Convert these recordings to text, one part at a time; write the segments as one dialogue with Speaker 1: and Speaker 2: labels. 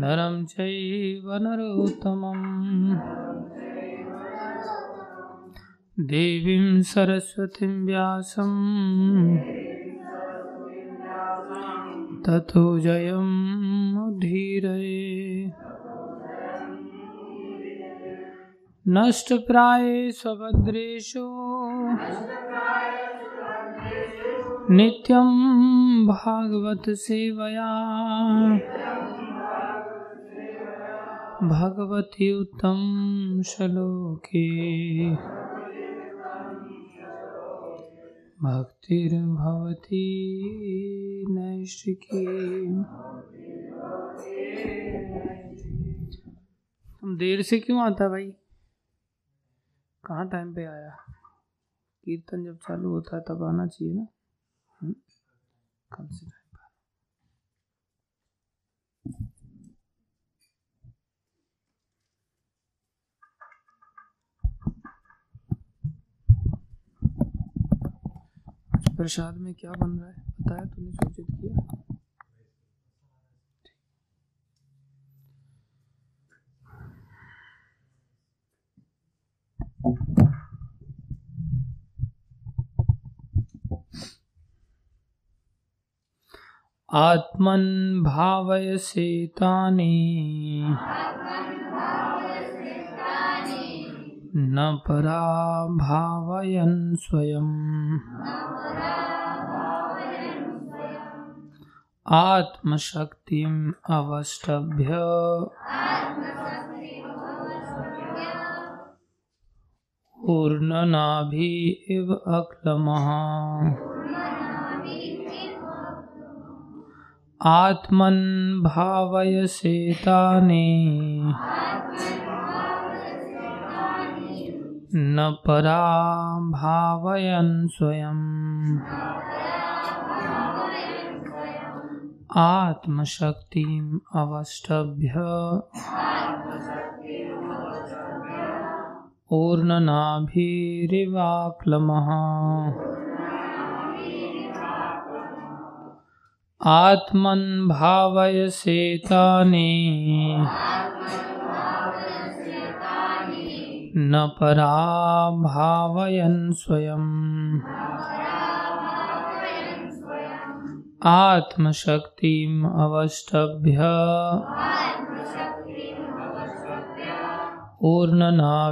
Speaker 1: नरं चैव नरोत्तमम् देवीं सरस्वतीं व्यासं ततो जयमुद्धीरये नष्टप्राये स्वभद्रेषु। नित्यं भागवत सेवया भगवति उत्तम श्लोके। भक्तिर्भवती नैष्टिकी तुम देर से क्यों आता भाई? कहाँ टाइम पे आया? कीर्तन जब चालू होता है, तब आना चाहिए ना? हम्म? कम से टाइम पे आज प्रसाद में क्या बन रहा है? बताया तूने सूचित किया। आत्मन भावयसेतानि न परा भावयन् स्वयम् आत्मशक्तिम् अवष्टभ्य। ऊर्णनाभि इव अक्लमः। आत्मन् भावयसेतानि न परा भावयन् स्वयम् आत्मशक्तिम् अवष्टभ्य। ऊर्णनाभिरिवाक्लमः आत्मन् भावयसेतानि न परा भावयन् स्वयम् आत्मशक्तिम् अवष्टभ्य। ऊर्णनाभिरिवाक्लमः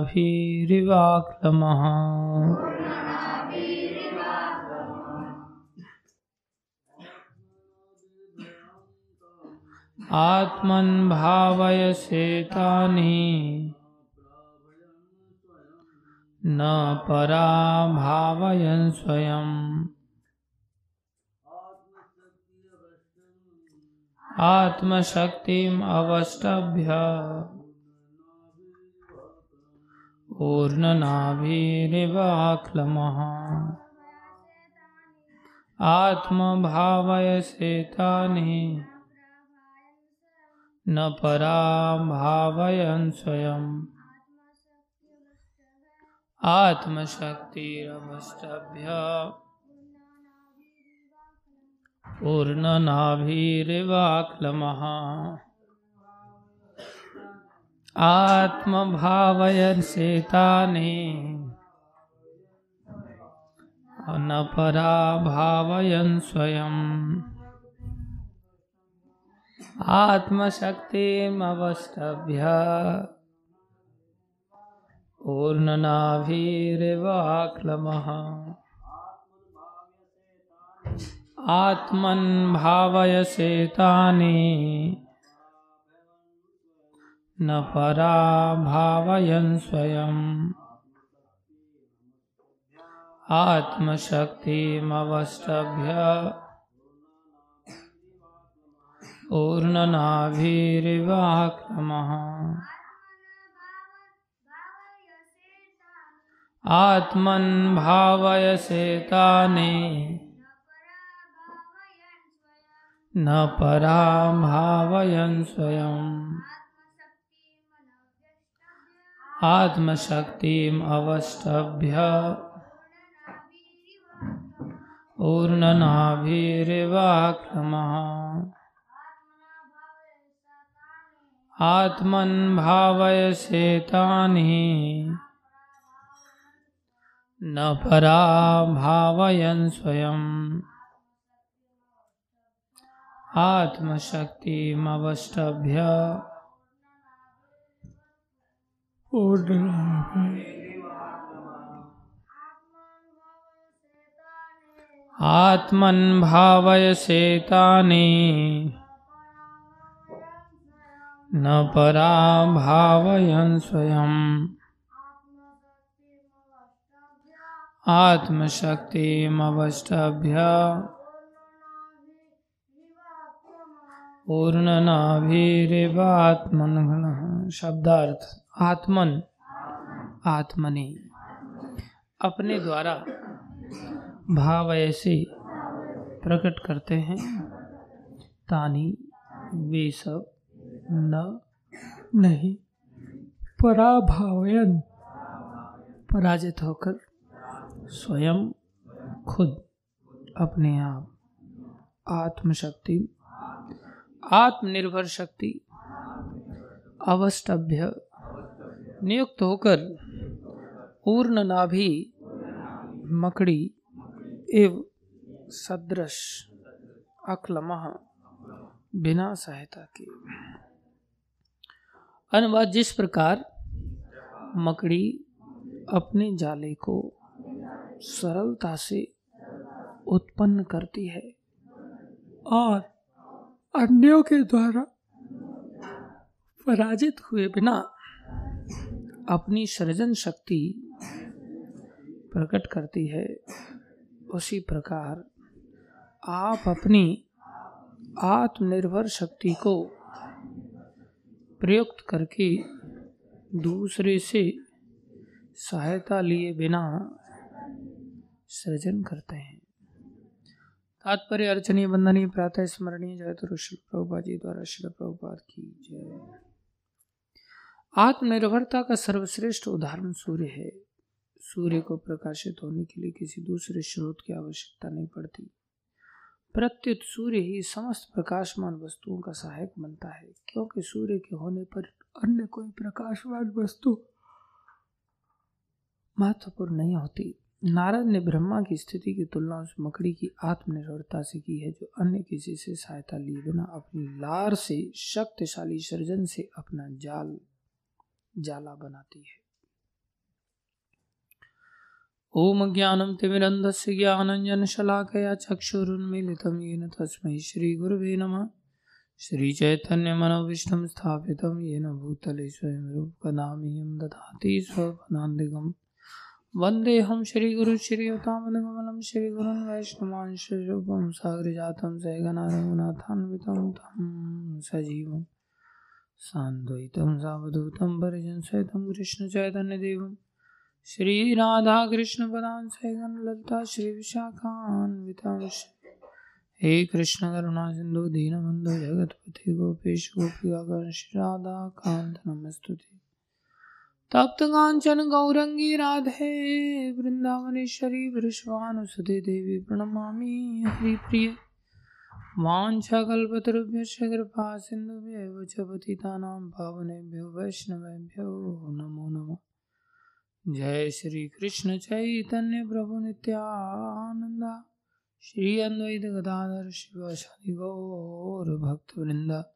Speaker 1: आत्मन् भावयसेतानि न परा भावयन् स्वयम्। आत्मशक्तिम् अवष्टभ्य। ऊर्णनाभिरिवाक्लमः आत्मभावयसेतानि। न परा भावयन् स्वयम्। आत्मशक्तिरवष्टभ्य पूर्णनाभिरिवाक्लमः आत्मभावयन्सेतानि न परा भावयन् स्वयम् आत्मशक्तिमवष्टभ्य ऊर्णनाभिरिवाक्लमः आत्मन् भावयसेतानि न परा भावयन् स्वयम्। आत्मशक्तिमवष्टभ्य ऊर्णनाभिरिवाक्रमः आत्मन् भावयसेतानि न परा भावयन् स्वयम् आत्मशक्तिम् अवष्टभ्य। आत्मन् भावयसेतानि न परा भावयन् स्वयम्। आत्मशक्तिमवष्टभ्य। आत्मन् भावयसेतानि न परा भावयन् स्वयम्। आत्मशक्तिमवष्टभ्य। पूर्णनाभिरेवात्मन शब्दार्थ। आत्मन। आत्मनि। अपने द्वारा भाव ऐसे प्रकट करते हैं। तानी, वे सब न, नहीं, पराभावयन। पराजित होकर स्वयं खुद अपने आप। आत्मशक्ति। आत्मनिर्भर शक्ति। अवस्टभ्य नियुक्त होकर पूर्ण नाभि, मकड़ी एव सदृश अक्लमह बिना सहायता के। अनुवाद जिस प्रकार मकड़ी अपने जाले को सरलता से उत्पन्न करती है और अन्यों के द्वारा पराजित हुए बिना अपनी सृजन शक्ति प्रकट करती है। उसी प्रकार आप अपनी आत्मनिर्भर शक्ति को प्रयुक्त करके दूसरे से सहायता लिए बिना सृजन करते हैं। तात्पर्य अर्चनीय बंदनीय प्रातः स्मरणीय जय तो शिल प्रभुपा जी द्वारा शिल प्रभुपाद की जय। आत्मनिर्भरता का सर्वश्रेष्ठ उदाहरण सूर्य है। सूर्य को प्रकाशित होने के लिए किसी दूसरे स्रोत की आवश्यकता नहीं पड़ती। प्रत्युत सूर्य ही समस्त प्रकाशमान वस्तुओं का सहायक बनता है, क्योंकि सूर्य के होने पर अन्य कोई प्रकाशमान वस्तु महत्वपूर्ण नहीं होती। नारद ने ब्रह्मा की स्थिति की तुलना उस मकड़ी की आत्मनिर्भरता से की है, जो अन्य किसी से सहायता लिए बिना अपनी लार से शक्तिशाली सर्जन से अपना जाल, जाला बनाती है। ओम ज्ञानम तिमिरंधस्य ज्ञानंजन शलाकया चक्षुरुन्मीलितं येन तस्मै श्रीगुरुवे नमः। श्रीचैतन्यमनोविष्णं स्थापितं येन भूतले स्वयं रूपकदामियं ददाति स्वपदान्तिकम्। वन्देऽहं श्रीगुरु श्रीयुतामनुकमलं श्रीगुरुन् वैष्णवांशरूपं सागरजातं सैगनारघुनाथान्वितं तं सजीवं सान्द्वैतं सावधूतं परिजनसहितं कृष्णचैतन्यदेवं श्रीराधाकृष्णपदान् सैगनललिता श्रीविशाखान्वितं हे कृष्ण करुणा सिन्धु दीनबन्धु जगत्पति, गोपेश, गोपिका श्री राधा कान्त नमस्तुते तप्त कांचन गौरंगी राधे वृंदावनेश्वरी वृषभानुसुते देवी प्रणमामि। हरिप्रिय वाञ्छाकल्पतरुभ्यश्च कृपा सिन्धुभ्येव च पतितानां पावनेभ्यो, वैष्णवेभ्यो, नमो नमः। जय श्री कृष्ण चैतन्य प्रभु नित्यानंदा श्री अद्वैत गदाधर शिव शनि गौर भक्त वृंदा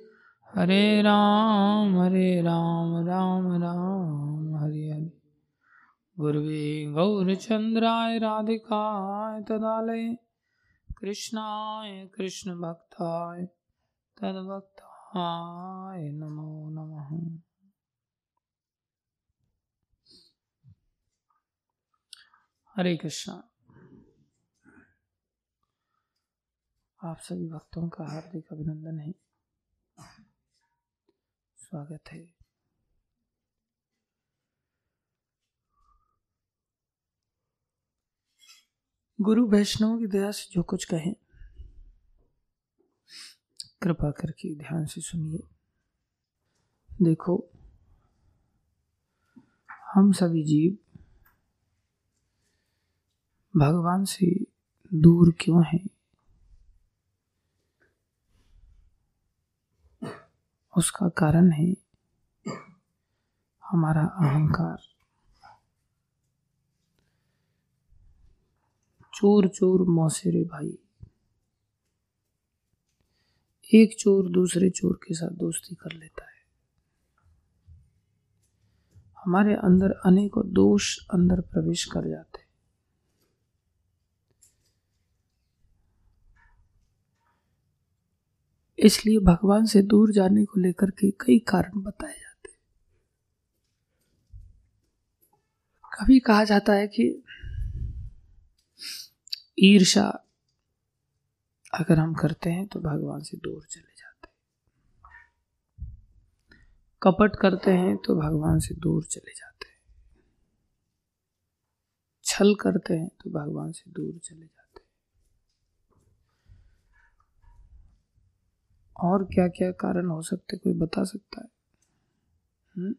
Speaker 1: हरे राम हरे राम राम राम, हरे हरे। गुरुवे गौरचंद्राय राधिकाय तदालय। कृष्णाय कृष्ण भक्ताय तद्भक्ताय नमो नमः। हरे कृष्णा। आप सभी भक्तों का हार्दिक अभिनंदन है। स्वागत है। गुरु वैष्णव की दया से जो कुछ कहें, कृपा करके ध्यान से सुनिए। देखो, हम सभी जीव भगवान से दूर क्यों हैं? उसका कारण है हमारा अहंकार। चोर चोर, मौसेरे भाई। एक चोर दूसरे चोर के साथ दोस्ती कर लेता है। हमारे अंदर अनेकों दोष अंदर प्रवेश कर जाते हैं। इसलिए भगवान से दूर जाने को लेकर के कई कारण बताए जाते हैं। कभी कहा जाता है कि ईर्षा अगर हम करते हैं तो भगवान से दूर चले जाते हैं। कपट करते हैं तो भगवान से दूर चले जाते हैं। छल करते हैं तो भगवान से दूर चले जाते और क्या क्या कारण हो सकते, कोई बता सकता है? हम्म?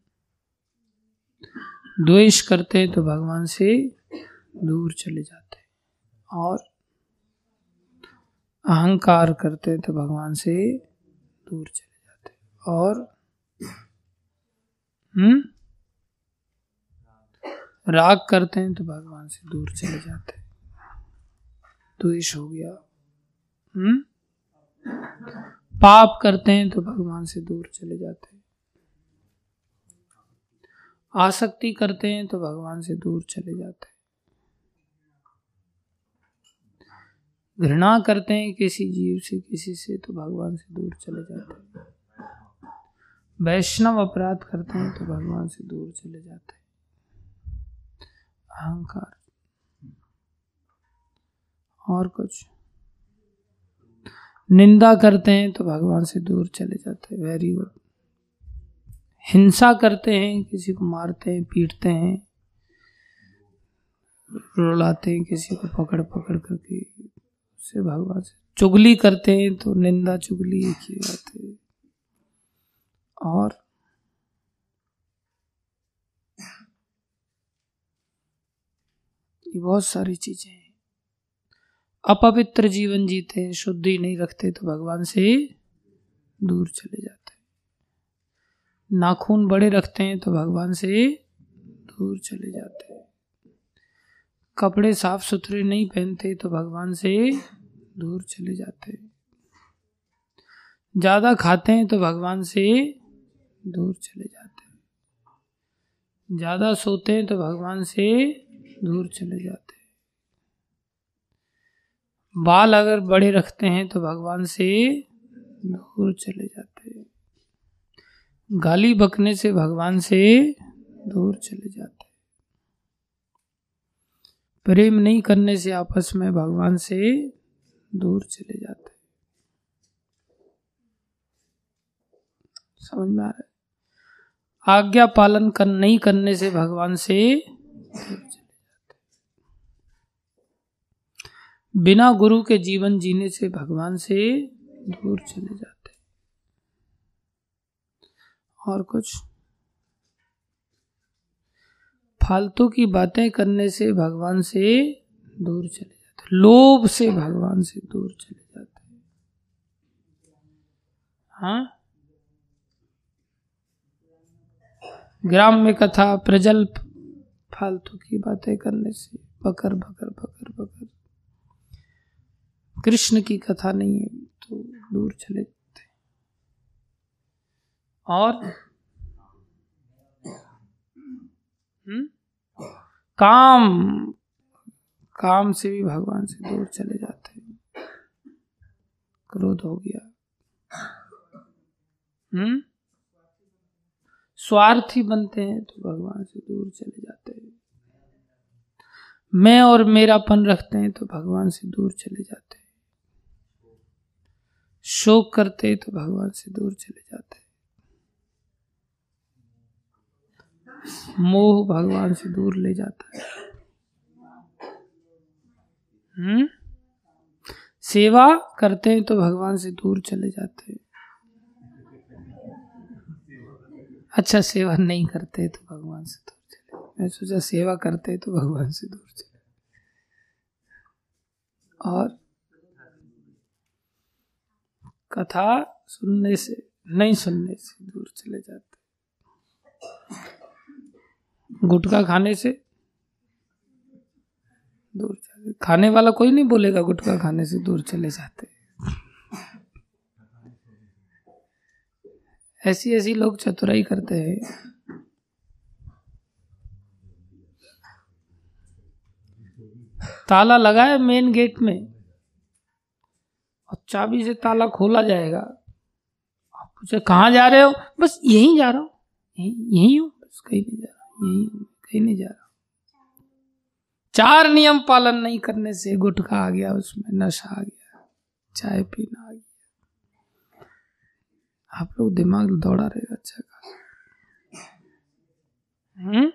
Speaker 1: द्वेष करते हैं तो भगवान से दूर चले जाते हैं। और अहंकार करते हैं तो भगवान से दूर चले जाते हैं। और हम्म? राग करते हैं तो भगवान से दूर चले जाते हैं। द्वेष हो गया। हम्म? पाप करते हैं तो भगवान से दूर चले जाते हैं। आसक्ति करते हैं तो भगवान से दूर चले जाते हैं। घृणा करते हैं किसी जीव से, किसी से तो भगवान से दूर चले जाते हैं। वैष्णव अपराध करते हैं तो भगवान से दूर चले जाते हैं। अहंकार। और कुछ? निंदा करते हैं तो भगवान से दूर चले जाते हैं। वेरी गुड हिंसा करते हैं, किसी को मारते हैं, पीटते हैं, रुलाते हैं, किसी को पकड़ पकड़ करके उससे भगवान से चुगली करते हैं तो निंदा चुगली एक ही बात है। और ये बहुत सारी चीज़ें हैं। अपवित्र जीवन जीते हैं शुद्धि नहीं रखते तो भगवान से दूर चले जाते हैं। नाखून बड़े रखते हैं तो भगवान से दूर चले जाते हैं। कपड़े साफ़ सुथरे नहीं पहनते तो भगवान से दूर चले जाते हैं। ज़्यादा खाते हैं तो भगवान से दूर चले जाते हैं। ज़्यादा सोते हैं तो भगवान से दूर चले जाते हैं। बाल अगर बड़े रखते हैं तो भगवान से दूर चले जाते हैं। गाली बकने से भगवान से दूर चले जाते हैं। प्रेम नहीं करने से आपस में भगवान से दूर चले जाते हैं। समझ में आ रहा है? आज्ञा पालन कर, नहीं करने से भगवान से दूर बिना गुरु के जीवन जीने से भगवान से दूर चले जाते और कुछ फालतू की बातें करने से भगवान से दूर चले जाते लोभ से भगवान से दूर चले जाते हाँ। ग्राम में कथा प्रजल फालतू की बातें करने से बकर बकर बकर बकर कृष्ण की कथा नहीं है तो दूर चले जाते और? हुँ? काम। काम से भी भगवान से दूर चले जाते हैं। क्रोध हो गया। हम्म? स्वार्थी बनते हैं तो भगवान से दूर चले जाते हैं। मैं और मेरापन रखते हैं तो भगवान से दूर चले जाते हैं। शोक करते हैं तो भगवान से दूर चले जाते। मोह भगवान से दूर ले जाता है। हम्म? सेवा करते हैं तो भगवान से दूर चले जाते हैं। अच्छा सेवा नहीं करते तो भगवान से दूर चले मैं सोचा सेवा करते तो भगवान से दूर चले और कथा सुनने से, नहीं सुनने से दूर चले जाते। गुटखा खाने से दूर चले, खाने वाला कोई नहीं बोलेगा गुटखा खाने से दूर चले जाते। ऐसी ऐसी लोग चतुराई करते हैं। ताला लगा है मेन गेट में। और चाबी से ताला खोला जाएगा। आप पूछे कहाँ जा रहे हो? बस यहीं जा रहा हूँ। यहीं हूँ। बस कहीं नहीं जा रहा। यहीं हूँ। कहीं नहीं जा रहा। चार नियम पालन नहीं करने से गुटखा आ गया, उसमें नशा आ गया, चाय पीना आ गया। आप लोग दिमाग दौड़ा रहे अच्छा का हम्म?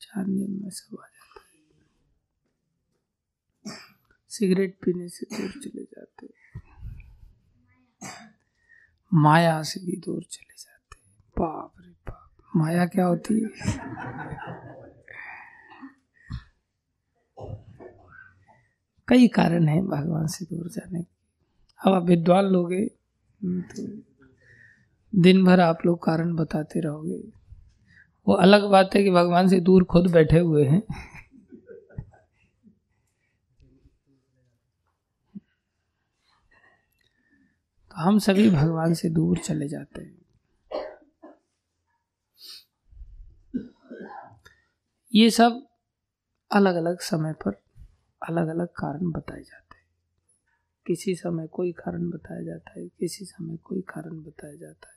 Speaker 1: चार नियम में सब आ जाता है सिगरेट पीने से दूर चले जाते माया से भी दूर चले जाते बाप रे बाप। माया क्या होती है? कई कारण है भगवान से दूर जाने के। अब आप विद्वान लोग तो दिन भर आप लोग कारण बताते रहोगे। वो अलग बात है कि भगवान से दूर खुद बैठे हुए हैं। हम सभी भगवान से दूर चले जाते हैं। ये सब अलग अलग समय पर अलग अलग कारण बताए जाते हैं। किसी समय कोई कारण बताया जाता है, किसी समय कोई कारण बताया जाता है।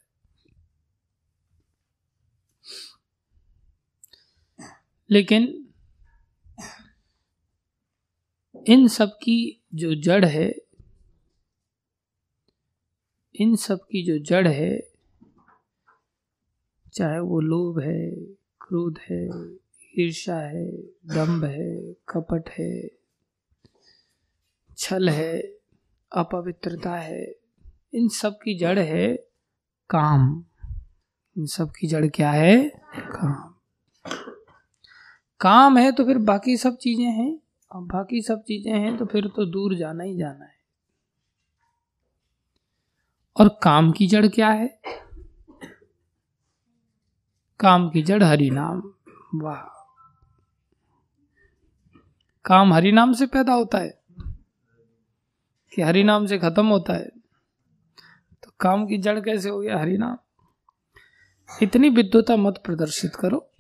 Speaker 1: लेकिन इन सब की जो जड़ है इन सब की जो जड़ है, चाहे वो लोभ है, क्रोध है ईर्षा है, दम्भ है, कपट है, छल है, अपवित्रता है, इन सब की जड़ है काम। इन सब की जड़ क्या है? काम। काम है तो फिर बाकी सब चीज़ें हैं, और बाकी सब चीज़ें हैं तो फिर तो दूर जाना ही जाना है। और काम की जड़ क्या है? काम की जड़ हरि नाम वाह। काम हरि नाम से पैदा होता है कि हरि नाम से खत्म होता है। तो काम की जड़ कैसे हो गया हरि नाम इतनी विद्वता मत प्रदर्शित करो।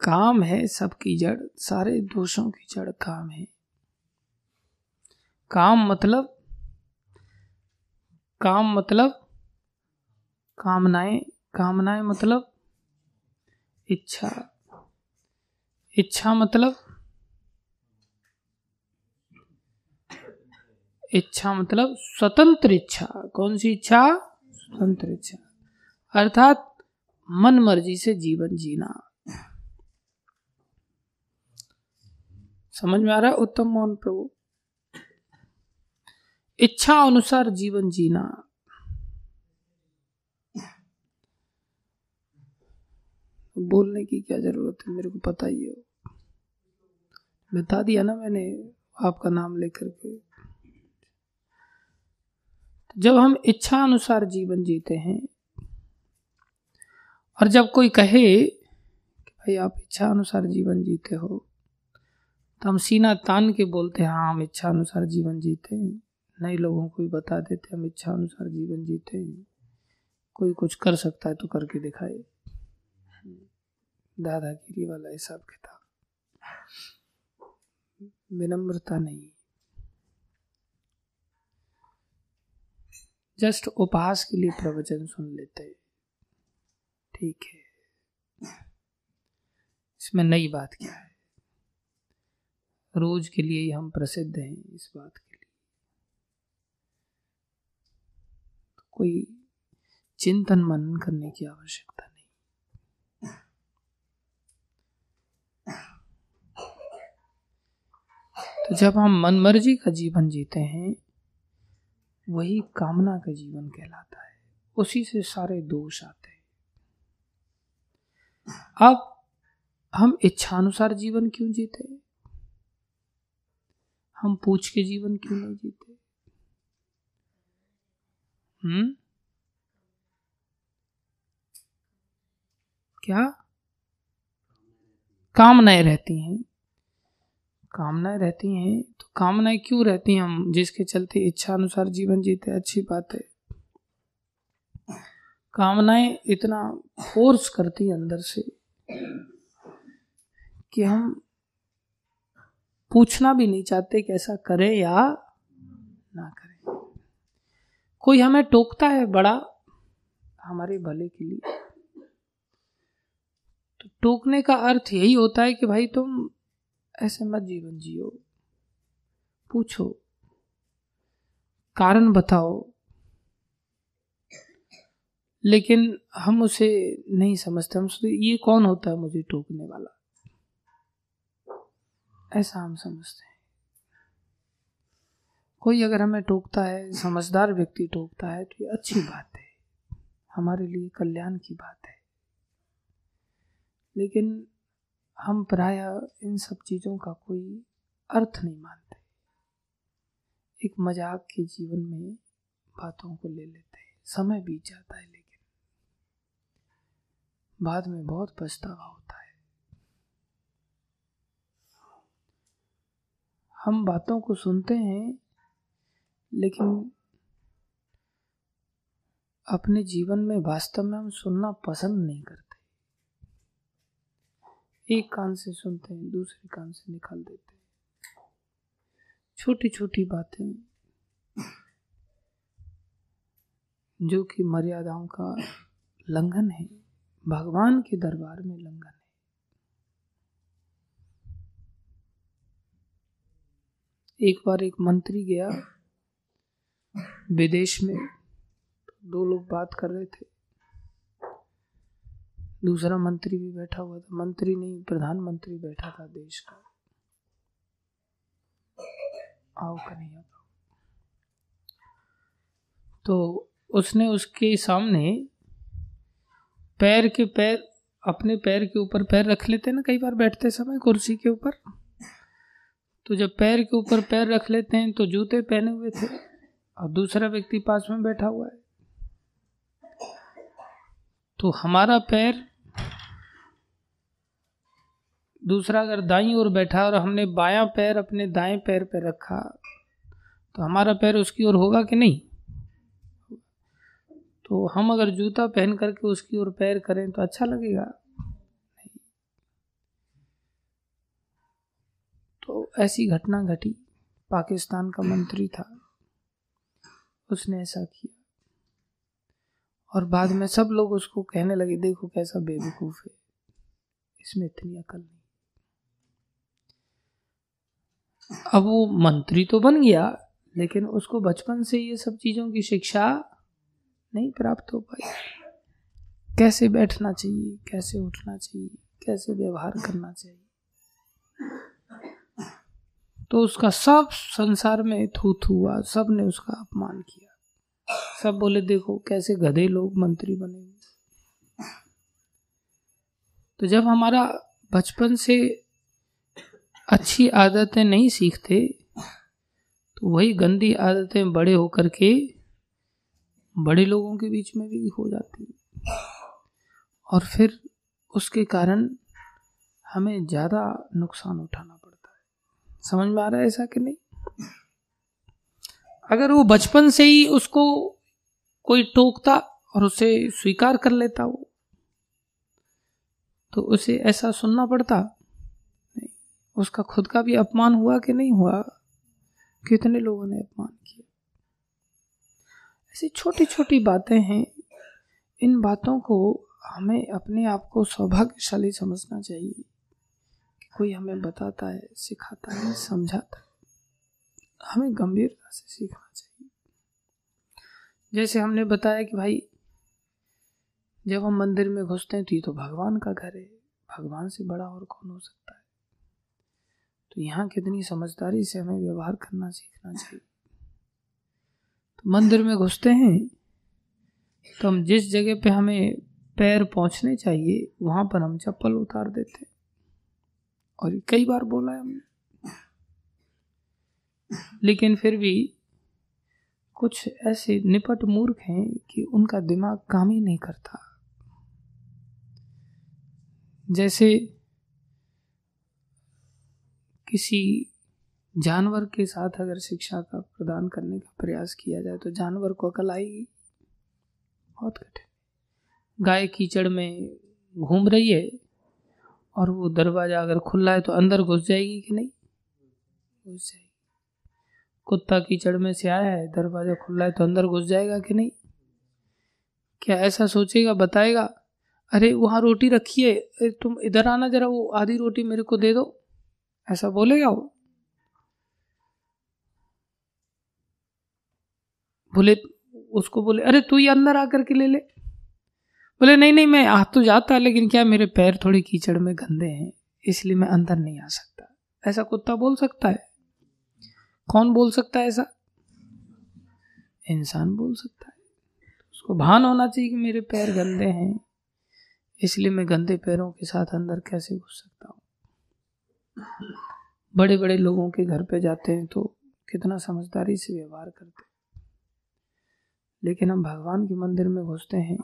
Speaker 1: काम है सबकी जड़, सारे दोषों की जड़ काम है। काम मतलब काम मतलब कामनाएँ कामनाएँ मतलब इच्छा। इच्छा मतलब इच्छा मतलब स्वतंत्र इच्छा। कौन सी इच्छा? स्वतंत्र इच्छा। अर्थात मन मर्ज़ी से जीवन जीना। समझ में आ रहा है? उत्तम मोहन प्रभु। इच्छा अनुसार जीवन जीना। बोलने की क्या ज़रूरत है, मेरे को पता ही है। बता दिया ना मैंने आपका नाम लेकर के। जब हम इच्छा अनुसार जीवन जीते हैं, और जब कोई कहे कि भाई आप इच्छा अनुसार जीवन जीते हो तो हम सीना तान के बोलते हैं हाँ हम इच्छा अनुसार जीवन जीते हैं। नए लोगों को भी बता देते, हम इच्छा अनुसार जीवन जीते कोई कुछ कर सकता है तो करके दिखाए। दादागिरी वाला हिसाब किताब। विनम्रता नहीं। जस्ट उपहास के लिए प्रवचन सुन लेते हैं। ठीक है। इसमें नई बात क्या है? रोज के लिए ही हम प्रसिद्ध हैं इस बात के लिए तो कोई चिंतन मनन करने की आवश्यकता नहीं। तो जब हम मनमर्जी का जीवन जीते हैं, वही कामना का जीवन कहलाता है। उसी से सारे दोष आते हैं। अब हम इच्छानुसार जीवन क्यों जीते हम पूछ के जीवन क्यों नहीं जीते? हम्म? क्या? कामनाएँ रहती हैं। कामनाएँ रहती हैं? तो कामनाएँ क्यों रहती हैं हम, जिसके चलते इच्छा अनुसार जीवन जीते, अच्छी बात है। कामनाएँ इतना फोर्स करती अंदर से कि हम पूछना भी नहीं चाहते कि ऐसा करें या ना करें। कोई हमें टोकता है बड़ा हमारे भले के लिए? तो टोकने का अर्थ यही होता है कि भाई तुम ऐसे मत जीवन जियो। पूछो। कारण बताओ। लेकिन हम उसे नहीं समझते। हम सोचते, ये कौन होता है मुझे टोकने वाला? ऐसा हम समझते हैं। कोई अगर हमें टोकता है, समझदार व्यक्ति टोकता है तो ये अच्छी बात है। हमारे लिए कल्याण की बात है। लेकिन हम प्राय इन सब चीज़ों का कोई अर्थ नहीं मानते। एक मज़ाक के जीवन में बातों को ले लेते हैं। समय बीत जाता है लेकिन बाद में बहुत पछतावा होता है। हम बातों को सुनते हैं लेकिन अपने जीवन में वास्तव में हम सुनना पसंद नहीं करते। एक कान से सुनते हैं, दूसरे कान से निकाल देते हैं। छोटी छोटी बातें जो कि मर्यादाओं का लंघन है, भगवान के दरबार में लंघन है। एक बार एक मंत्री गया विदेश में दो लोग बात कर रहे थे। दूसरा मंत्री भी बैठा हुआ था। मंत्री नहीं, प्रधानमंत्री बैठा था देश का। आओ कन्हैया तो उसने उसके सामने पैर के पैर, अपने पैर के ऊपर पैर रख लेते ना कई बार बैठते समय कुर्सी के ऊपर? तो जब पैर के ऊपर पैर रख लेते हैं तो जूते पहने हुए थे। और दूसरा व्यक्ति पास में बैठा हुआ है। तो हमारा पैर दूसरा अगर दाई ओर बैठा और हमने बायां पैर अपने दाएँ पैर पर रखा तो हमारा पैर उसकी ओर होगा कि नहीं? तो हम अगर जूता पहन करके उसकी ओर पैर करें तो अच्छा लगेगा। तो ऐसी घटना घटी। पाकिस्तान का मंत्री था। उसने ऐसा किया। और बाद में सब लोग उसको कहने लगे, देखो कैसा बेवकूफ़ है। इसमें इतनी अकल नहीं अब वो मंत्री तो बन गया, लेकिन उसको बचपन से ये सब चीज़ों की शिक्षा नहीं प्राप्त हो पाई। कैसे बैठना चाहिए, कैसे उठना चाहिए, कैसे व्यवहार करना चाहिए? तो उसका सब संसार में थू हुआ सबने उसका अपमान किया। सब बोले, देखो कैसे गधे लोग मंत्री बने तो जब हमारा बचपन से अच्छी आदतें नहीं सीखते तो वही गंदी आदतें बड़े होकर के बड़े लोगों के बीच में भी हो जाती और फिर उसके कारण हमें ज़्यादा नुकसान उठाना पड़ता समझ में आ रहा है ऐसा कि नहीं? अगर वो बचपन से ही उसको कोई टोकता और उसे स्वीकार कर लेता वो तो उसे ऐसा सुनना पड़ता। नहीं, उसका खुद का भी अपमान हुआ कि नहीं हुआ? कितने लोगों ने अपमान किया? ऐसी छोटी छोटी बातें हैं। इन बातों को हमें अपने आप को सौभाग्यशाली समझना चाहिए। कोई हमें बताता है, सिखाता है, समझाता है। हमें गंभीरता से सीखना चाहिए। जैसे हमने बताया कि भाई, जब हम मंदिर में घुसते हैं तो ये तो भगवान का घर है। भगवान से बड़ा और कौन हो सकता है? तो यहाँ कितनी समझदारी से हमें व्यवहार करना, सीखना चाहिए। तो मंदिर में घुसते हैं तो हम जिस जगह पे हमें पैर पहुँचने चाहिए, वहाँ पर हम चप्पल उतार देते हैं। और कई बार बोला है हमने। लेकिन फिर भी कुछ ऐसे निपट मूर्ख हैं कि उनका दिमाग काम ही नहीं करता। जैसे किसी जानवर के साथ अगर शिक्षा का प्रदान करने का प्रयास किया जाए तो जानवर को अकल आएगी। बहुत कठिन। गाय कीचड़ में घूम रही है और वो दरवाज़ा अगर खुला है तो अंदर घुस जाएगी कि नहीं? घुस जाएगी। कुत्ता कीचड़ में से आया है, दरवाज़ा खुला है तो अंदर घुस जाएगा कि नहीं? क्या ऐसा सोचेगा, बताएगा? अरे, वहाँ रोटी रखी है। तुम इधर आना जरा, वो आधी रोटी मेरे को दे दो। ऐसा बोलेगा वो? बोले, उसको बोले, अरे, तू ही अंदर आकर के ले ले। बोले, नहीं नहीं, मैं आ तो जाता, लेकिन क्या मेरे पैर थोड़ी कीचड़ में गंदे हैं, इसलिए मैं अंदर नहीं आ सकता। ऐसा कुत्ता बोल सकता है। कौन बोल सकता है ऐसा? इंसान बोल सकता है। उसको भान होना चाहिए कि मेरे पैर गंदे हैं, इसलिए मैं गंदे पैरों के साथ अंदर कैसे घुस सकता हूँ? बड़े बड़े लोगों के घर पे जाते हैं तो कितना समझदारी से व्यवहार करते हैं। लेकिन हम भगवान के मंदिर में घुसते हैं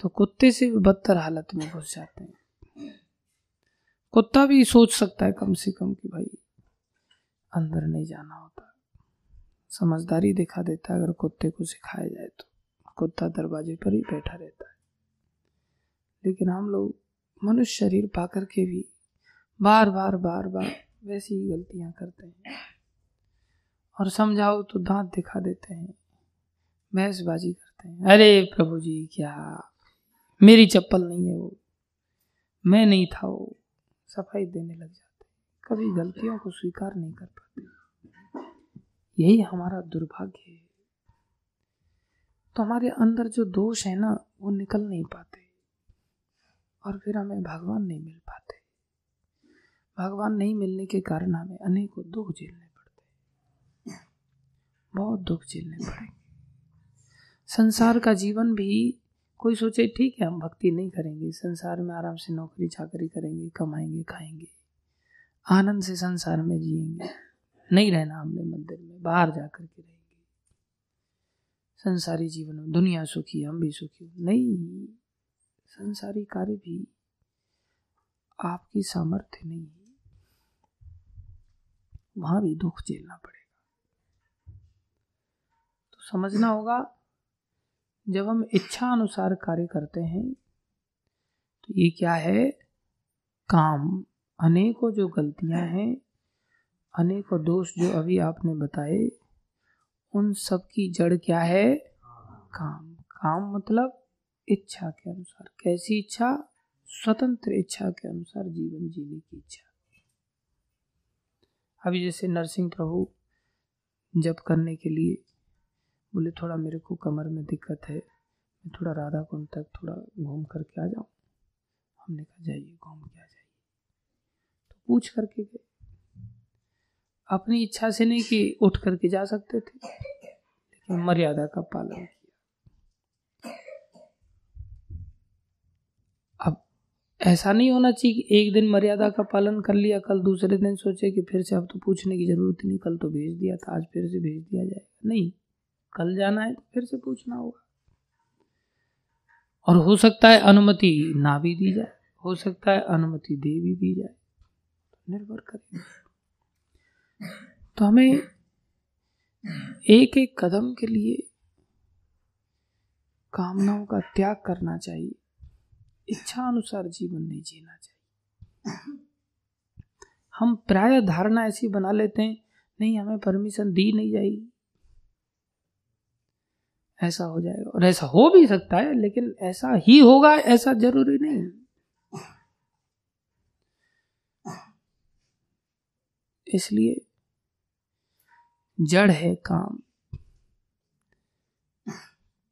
Speaker 1: तो कुत्ते से भी बदतर हालत में घुस जाते हैं। कुत्ता भी सोच सकता है कम से कम कि भाई, अंदर नहीं जाना होता। समझदारी दिखा देता है अगर कुत्ते को सिखाया जाए तो। कुत्ता दरवाजे पर ही बैठा रहता है। लेकिन हम लोग मनुष्य शरीर पा के भी बार बार बार बार वैसी ही गलतियाँ करते हैं। और समझाओ तो दांत दिखा देते हैं। बहसबाजी करते हैं। अरे प्रभु जी, क्या मेरी चप्पल नहीं है वो। मैं नहीं था वो। सफ़ाई देने लग जाते। कभी गलतियों को स्वीकार नहीं कर पाते। यही हमारा दुर्भाग्य है। तो हमारे अंदर जो दोष है ना, वो निकल नहीं पाते। और फिर हमें भगवान नहीं मिल पाते। भगवान नहीं मिलने के कारण हमें अनेकों दुख झेलने पड़ते बहुत दुख झेलने पड़ेंगे। संसार का जीवन भी कोई सोचे, ठीक है, हम भक्ति नहीं करेंगे, संसार में आराम से नौकरी चाकरी करेंगे, कमाएँगे, खाएँगे, आनंद से संसार में जिएँगे, नहीं रहना हमने मंदिर में, बाहर जाकर के रहेंगे। संसारी जीवन में, दुनिया सुखी, हम भी सुखी नहीं, संसारी कार्य भी आपकी सामर्थ्य नहीं है। वहाँ भी दुख झेलना पड़ेगा। तो समझना होगा जब हम इच्छा अनुसार कार्य करते हैं तो ये क्या है? काम। अनेकों जो गलतियाँ हैं, अनेकों दोष जो अभी आपने बताए, उन सब की जड़ क्या है? काम। काम मतलब इच्छा के अनुसार। कैसी इच्छा? स्वतंत्र इच्छा के अनुसार जीवन जीने की इच्छा। अभी जैसे नरसिंह प्रभु जब करने के लिए बोले, थोड़ा मेरे को कमर में दिक्कत है, मैं थोड़ा राधा कुंड तक थोड़ा घूम करके आ जाऊँ? हमने कहा, जाइए, घूम के आ जाइए। तो पूछ करके गए। अपनी इच्छा से नहीं कि उठ करके जा सकते थे, लेकिन मर्यादा का पालन किया। अब ऐसा नहीं होना चाहिए कि एक दिन मर्यादा का पालन कर लिया, कल दूसरे दिन सोचे कि फिर से अब तो पूछने की ज़रूरत नहीं, कल तो भेज दिया था, आज फिर से भेज दिया जाएगा। नहीं। कल जाना है तो फिर से पूछना होगा। और हो सकता है अनुमति ना भी दी जाए, हो सकता है अनुमति दे भी दी जाए। तो निर्भर करेगा। तो हमें एक एक कदम के लिए कामनाओं का त्याग करना चाहिए। इच्छा अनुसार जीवन नहीं जीना चाहिए। हम प्राय धारणा ऐसी बना लेते हैं, नहीं, हमें परमिशन दी नहीं जाएगी। ऐसा हो जाएगा। और ऐसा हो भी सकता है, लेकिन ऐसा ही होगा, ऐसा ज़रूरी नहीं। इसलिए जड़ है काम।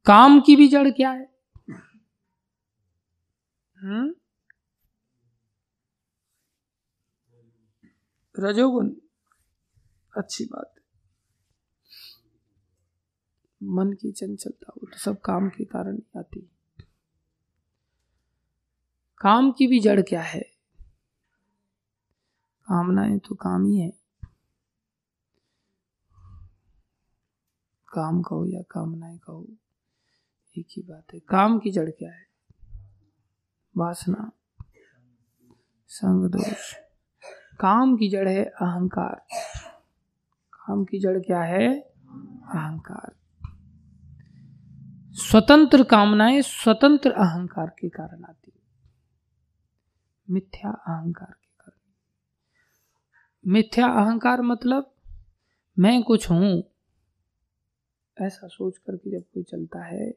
Speaker 1: काम की भी जड़ क्या है? हम्म? रजोगुण। अच्छी बात। मन की चंचलता वो तो सब काम के कारण ही आती। काम की भी जड़ क्या है? कामनाएँ तो काम ही है। काम कहो या कामनाएँ कहो, एक ही बात है। काम की जड़ क्या है? वासना, संग दोष। काम की जड़ है अहंकार। काम की जड़ क्या है? अहंकार। स्वतंत्र कामनाएँ स्वतंत्र अहंकार के कारण आती मिथ्या अहंकार के कारण। मिथ्या अहंकार मतलब मैं कुछ हूँ। ऐसा सोच करके जब कोई चलता है,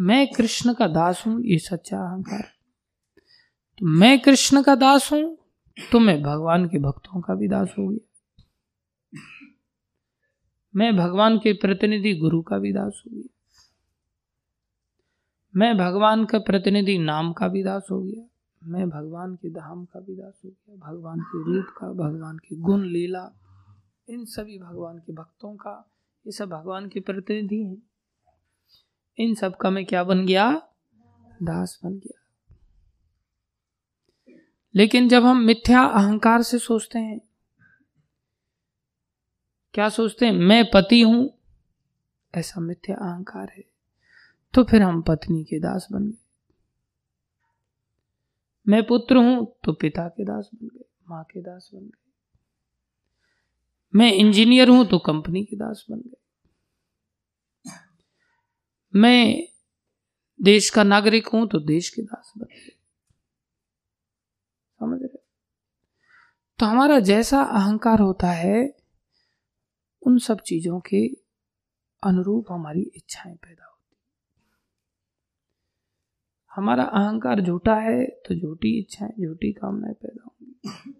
Speaker 1: मैं कृष्ण का दास हूँ, ये सच्चा अहंकार। तो मैं कृष्ण का दास हूँ तो मैं भगवान के भक्तों का भी दास हो गया। मैं भगवान के प्रतिनिधि गुरु का भी दास हो गया। मैं भगवान का प्रतिनिधि, नाम का भी दास हो गया। मैं भगवान के धाम का भी दास हो गया। भगवान के रूप का, भगवान के गुण, लीला, इन सभी भगवान के भक्तों का, ये सब भगवान के प्रतिनिधि हैं। इन सब का मैं क्या बन गया? दास बन गया। लेकिन जब हम मिथ्या अहंकार से सोचते हैं, क्या सोचते हैं? मैं पति हूँ, ऐसा मिथ्या अहंकार है। तो फिर हम पत्नी के दास बन गए। मैं पुत्र हूँ तो पिता के दास बन गए, माँ के दास बन गए। मैं इंजीनियर हूँ तो कंपनी के दास बन गए। मैं देश का नागरिक हूँ तो देश के दास बन गए। समझ रहे तो हमारा जैसा अहंकार होता है, उन सब चीज़ों के अनुरूप हमारी इच्छाएँ पैदा हमारा अहंकार झूठा है तो झूठी इच्छाएँ झूठी कामनाएँ पैदा होंगी।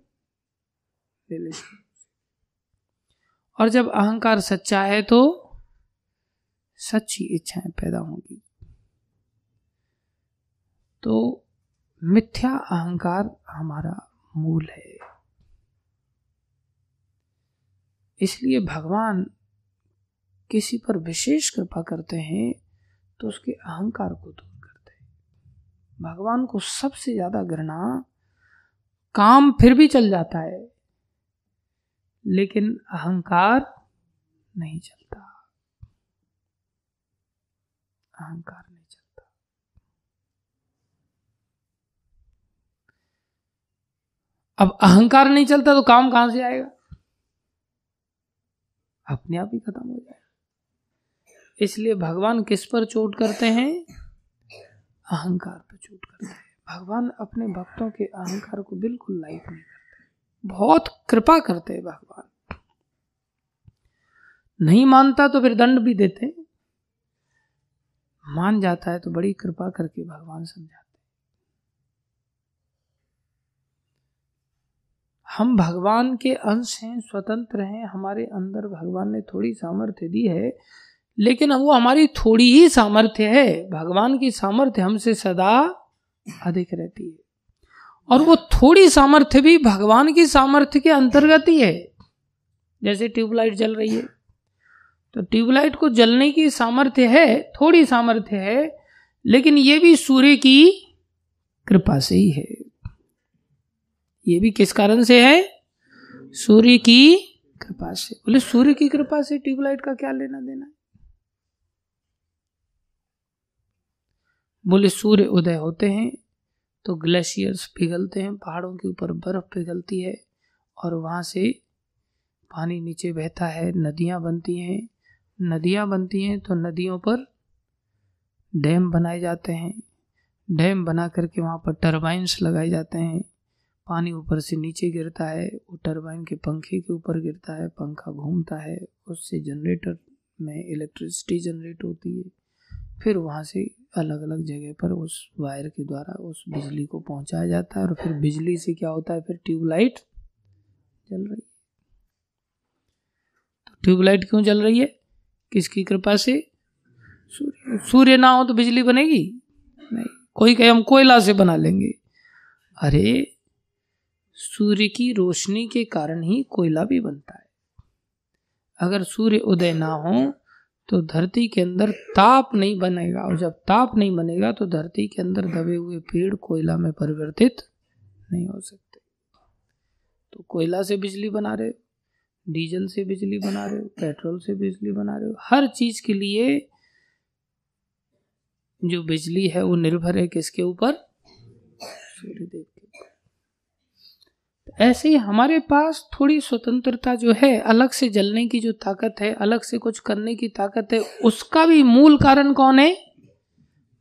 Speaker 1: और जब अहंकार सच्चा है तो सच्ची इच्छाएँ पैदा होंगी। तो मिथ्या अहंकार हमारा मूल है। इसलिए भगवान किसी पर विशेष कृपा करते हैं तो उसके अहंकार को दूर भगवान को सबसे ज़्यादा घृणा, काम फिर भी चल जाता है, लेकिन अहंकार नहीं चलता। अहंकार नहीं चलता। अब अहंकार नहीं चलता तो काम कहाँ से आएगा? अपने आप ही खत्म हो जाएगा। इसलिए भगवान किस पर चोट करते हैं? अहंकार पर चोट करते हैं। भगवान अपने भक्तों के अहंकार को बिल्कुल लाइक नहीं करते। बहुत कृपा करते हैं भगवान। नहीं मानता तो फिर दंड भी देते मान जाता है तो बड़ी कृपा करके भगवान समझाते हम भगवान के अंश हैं, स्वतंत्र हैं। हमारे अंदर भगवान ने थोड़ी सामर्थ्य दी है लेकिन वो हमारी थोड़ी ही सामर्थ्य है। भगवान की सामर्थ्य हमसे सदा अधिक रहती है। और वो थोड़ी सामर्थ्य भी भगवान की सामर्थ्य के अंतर्गत ही है। जैसे ट्यूबलाइट जल रही है। तो ट्यूबलाइट को जलने की सामर्थ्य है, थोड़ी सामर्थ्य है, लेकिन ये भी सूर्य की कृपा से ही है। ये भी किस कारण से है? सूर्य की कृपा से। बोले, सूर्य की कृपा से ट्यूबलाइट का क्या लेना देना बोले, सूर्य उदय होते हैं। तो ग्लेशियर्स पिघलते हैं, पहाड़ों के ऊपर बर्फ़ पिघलती है और वहाँ से पानी नीचे बहता है, नदियाँ बनती हैं। नदियाँ बनती हैं तो नदियों पर डैम बनाए जाते हैं। डैम बना करके वहाँ पर टरबाइंस लगाए जाते हैं। पानी ऊपर से नीचे गिरता है, वो टरबाइन के पंखे के ऊपर गिरता है, पंखा घूमता है, उससे जनरेटर में इलेक्ट्रिसिटी जनरेट होती है। फिर वहाँ से अलग अलग जगह पर उस वायर के द्वारा उस बिजली को पहुँचाया जाता है और फिर बिजली से क्या होता है? फिर ट्यूबलाइट जल रही है। तो ट्यूबलाइट क्यों जल रही है? किसकी कृपा से? सूर्य। सूर्य ना हो तो बिजली बनेगी? नहीं। कोई कहे, हम कोयला से बना लेंगे। अरे, सूर्य की रोशनी के कारण ही कोयला भी बनता है। अगर सूर्य उदय ना हो तो धरती के अंदर ताप नहीं बनेगा। और जब ताप नहीं बनेगा तो धरती के अंदर दबे हुए पेड़ कोयला में परिवर्तित नहीं हो सकते। तो कोयला से बिजली बना रहे हो, डीजल से बिजली बना रहे हो, पेट्रोल से बिजली बना रहे हो, हर चीज़ के लिए जो बिजली है, वो निर्भर है किसके ऊपर? सूर्यदेव ऐसे ही हमारे पास थोड़ी स्वतंत्रता जो है, अलग से जलने की जो ताकत है, अलग से कुछ करने की ताकत है, उसका भी मूल कारण कौन है?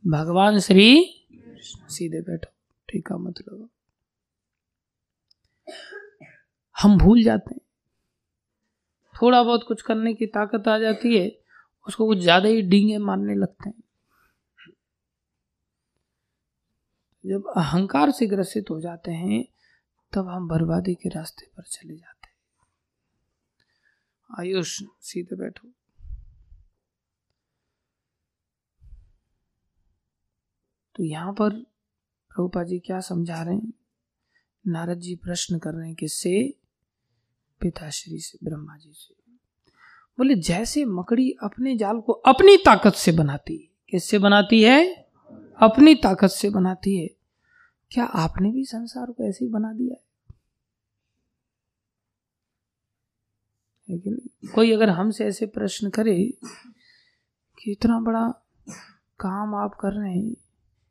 Speaker 1: भगवान श्री सीधे बैठो, ठीक है मतलब। हम भूल जाते हैं। थोड़ा बहुत कुछ करने की ताकत आ जाती है, उसको कुछ ज़्यादा ही डींगे मारने लगते हैं। जब अहंकार से ग्रसित हो जाते हैं तब हम बर्बादी के रास्ते पर चले जाते हैं। आयुष, सीधे बैठो। तो यहाँ पर प्रभुपा जी क्या समझा रहे हैं? नारद जी प्रश्न कर रहे हैं किससे पिताश्री, से ब्रह्मा जी से। बोले, जैसे मकड़ी अपने जाल को अपनी ताकत से बनाती है, किससे बनाती है? अपनी ताकत से बनाती है। क्या आपने भी संसार को ऐसे ही बना दिया है? नहीं? कोई अगर हमसे ऐसे प्रश्न करे कि इतना बड़ा काम आप कर रहे हैं,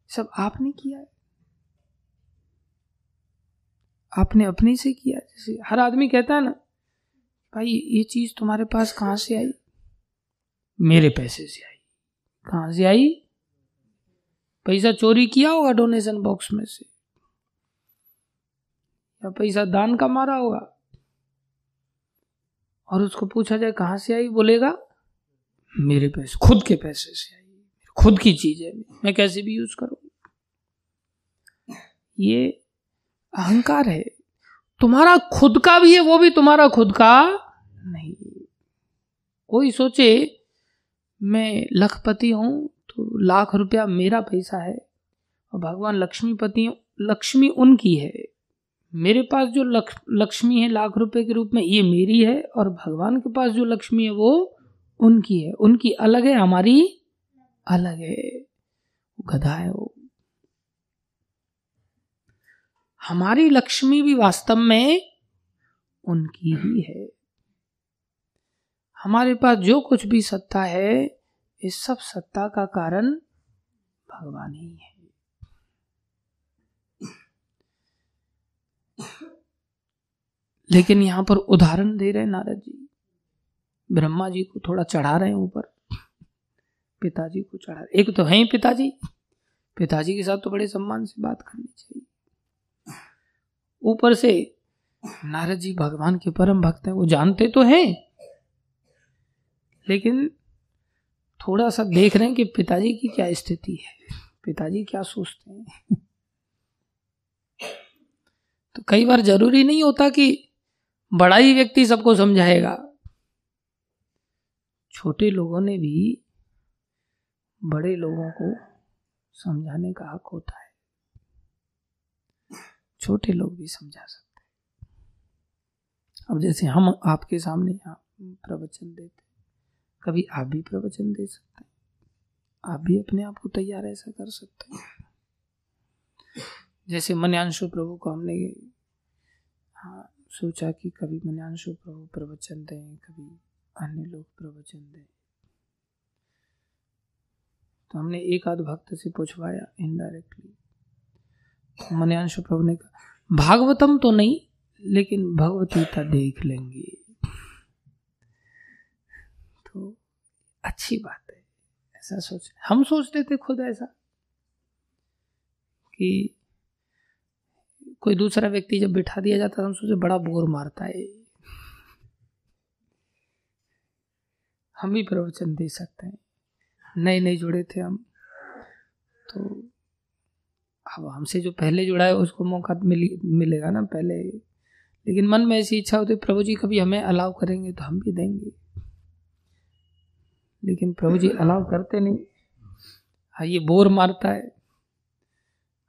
Speaker 1: सब आपने किया है? आपने अपने से किया जैसे हर आदमी कहता है ना, भाई, ये चीज़ तुम्हारे पास कहाँ से आई? मेरे पैसे से आई। कहाँ से आई? पैसा चोरी किया होगा डोनेशन बॉक्स में से। या पैसा दान का मारा होगा और उसको पूछा जाए, कहाँ से आई? बोलेगा, मेरे पैसे, खुद के पैसे से आई। खुद की चीज़ है। मैं कैसे भी यूज़ करूँ? ये अहंकार है। तुम्हारा खुद का भी है, वो भी तुम्हारा खुद का नहीं। कोई सोचे, मैं लखपति हूँ तो लाख रुपया मेरा पैसा है और भगवान लक्ष्मीपति लक्ष्मी उनकी है। मेरे पास जो लक्ष लक्ष्मी है लाख रुपए के रूप में, ये मेरी है और भगवान के पास जो लक्ष्मी है वो उनकी है। उनकी अलग है, हमारी अलग है। गधा है वो। हमारी लक्ष्मी भी वास्तव में उनकी ही है। हमारे पास जो कुछ भी सत्ता है, इस सब सत्ता का कारण भगवान ही है। लेकिन यहाँ पर उदाहरण दे रहे नारद जी। ब्रह्मा जी को थोड़ा चढ़ा रहे हैं ऊपर। पिताजी को चढ़ा एक तो है पिताजी। पिताजी के साथ तो बड़े सम्मान से बात करनी चाहिए। ऊपर से नारद जी भगवान के परम भक्त हैं, वो जानते तो हैं। लेकिन थोड़ा सा देख रहे हैं कि पिताजी की क्या स्थिति है। पिताजी क्या सोचते हैं? तो कई बार ज़रूरी नहीं होता कि बड़ा ही व्यक्ति सबको समझाएगा। छोटे लोगों ने भी बड़े लोगों को समझाने का हक होता है। छोटे लोग भी समझा सकते हैं। अब जैसे हम आपके सामने यहाँ प्रवचन देते कभी आप भी प्रवचन दे सकते हैं। आप भी अपने आप को तैयार ऐसा कर सकते हैं। जैसे मन्यांशु प्रभु को हमने हाँ सोचा कि कभी मन्यांशु प्रभु प्रवचन दें, कभी अन्य लोग प्रवचन दें। तो हमने एक आध भक्त से पूछवाया इनडायरेक्टली मन्यांशु प्रभु ने कहा, भागवतम तो नहीं, लेकिन भगवतीता देख लेंगे। तो अच्छी बात है, ऐसा सोच, हम सोचते थे खुद ऐसा, कि कोई दूसरा व्यक्ति जब बिठा दिया जाता था सोचे बड़ा बोर मारता है। हम भी प्रवचन दे सकते हैं। नए नए जुड़े थे हम। तो अब हमसे जो पहले जुड़ा है, उसको मौका मिली, मिलेगा ना पहले। लेकिन मन में ऐसी इच्छा होती है, प्रभु जी कभी हमें अलाउ करेंगे तो हम भी देंगे। लेकिन प्रभु जी अलाउ करते नहीं। हाँ ये बोर मारता है।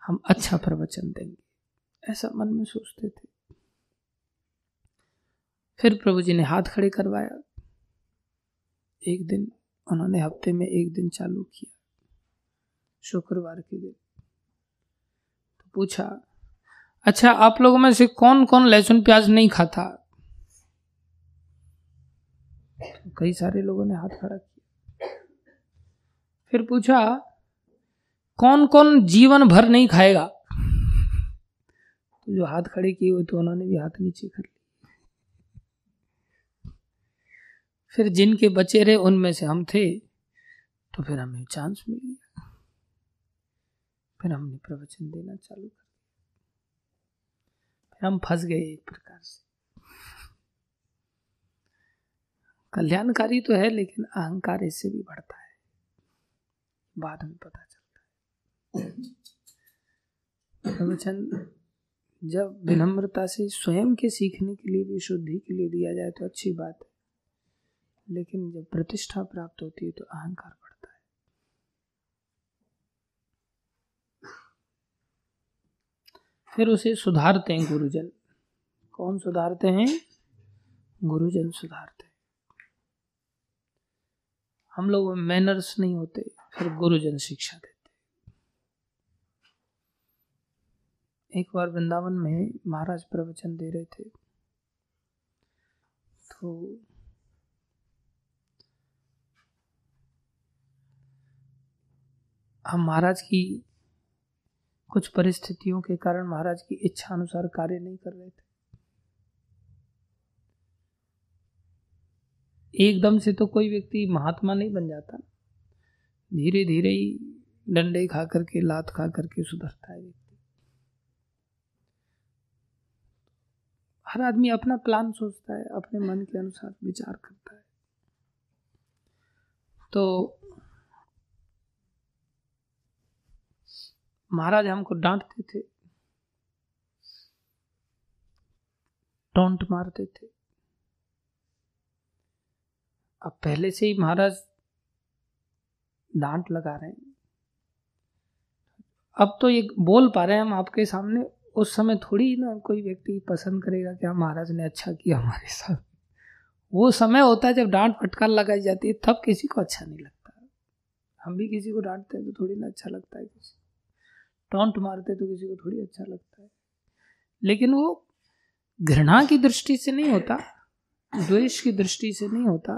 Speaker 1: हम अच्छा प्रवचन देंगे। ऐसा मन में सोचते थे। फिर प्रभु जी ने हाथ खड़े करवाया। एक दिन उन्होंने हफ़्ते में एक दिन चालू किया, शुक्रवार के दिन। तो पूछा अच्छा आप लोगों में से कौन कौन लहसुन प्याज नहीं खाता? तो कई सारे लोगों ने हाथ खड़ा किया। फिर पूछा कौन कौन जीवन भर नहीं खाएगा? तो जो हाथ खड़े किए हुए तो उन्होंने भी हाथ नीचे कर लिया फिर जिनके बचे रहे, उनमें से हम थे तो फिर हमें चांस मिल गया। फिर हमने प्रवचन देना चालू कर दिया। फिर हम फंस गए एक प्रकार से। कल्याणकारी तो है, लेकिन अहंकार इससे भी बढ़ता है। बाद में पता चलता है। प्रवचन जब विनम्रता से स्वयं के सीखने के लिए भी, शुद्धि के लिए दिया जाए तो अच्छी बात है। लेकिन जब प्रतिष्ठा प्राप्त होती है तो अहंकार बढ़ता है। फिर उसे सुधारते हैं गुरुजन। कौन सुधारते हैं? गुरुजन सुधारते हैं। हम लोग मैनर्स नहीं होते, फिर गुरुजन शिक्षा देते एक बार वृंदावन में महाराज प्रवचन दे रहे थे। तो हम महाराज की कुछ परिस्थितियों के कारण महाराज की इच्छा अनुसार कार्य नहीं कर रहे थे। एकदम से तो कोई व्यक्ति महात्मा नहीं बन जाता। धीरे धीरे ही डंडे खा करके लात खा करके सुधरता है हर आदमी अपना प्लान सोचता है, अपने मन के अनुसार विचार करता है। तो महाराज हमको डांटते थे। टोंट मारते थे। अब पहले से ही महाराज डांट लगा रहे हैं। अब तो ये बोल पा रहे हैं हम आपके सामने। उस समय थोड़ी ना कोई व्यक्ति पसंद करेगा कि महाराज ने अच्छा किया हमारे साथ। वो समय होता है जब डांट फटकार लगाई जाती है, तब किसी को अच्छा नहीं लगता। हम भी किसी को डांटते हैं तो थोड़ी ना अच्छा लगता है किसी टोंट मारते तो किसी को थोड़ी अच्छा लगता है। लेकिन वो घृणा की दृष्टि से नहीं होता, द्वेष की दृष्टि से नहीं होता,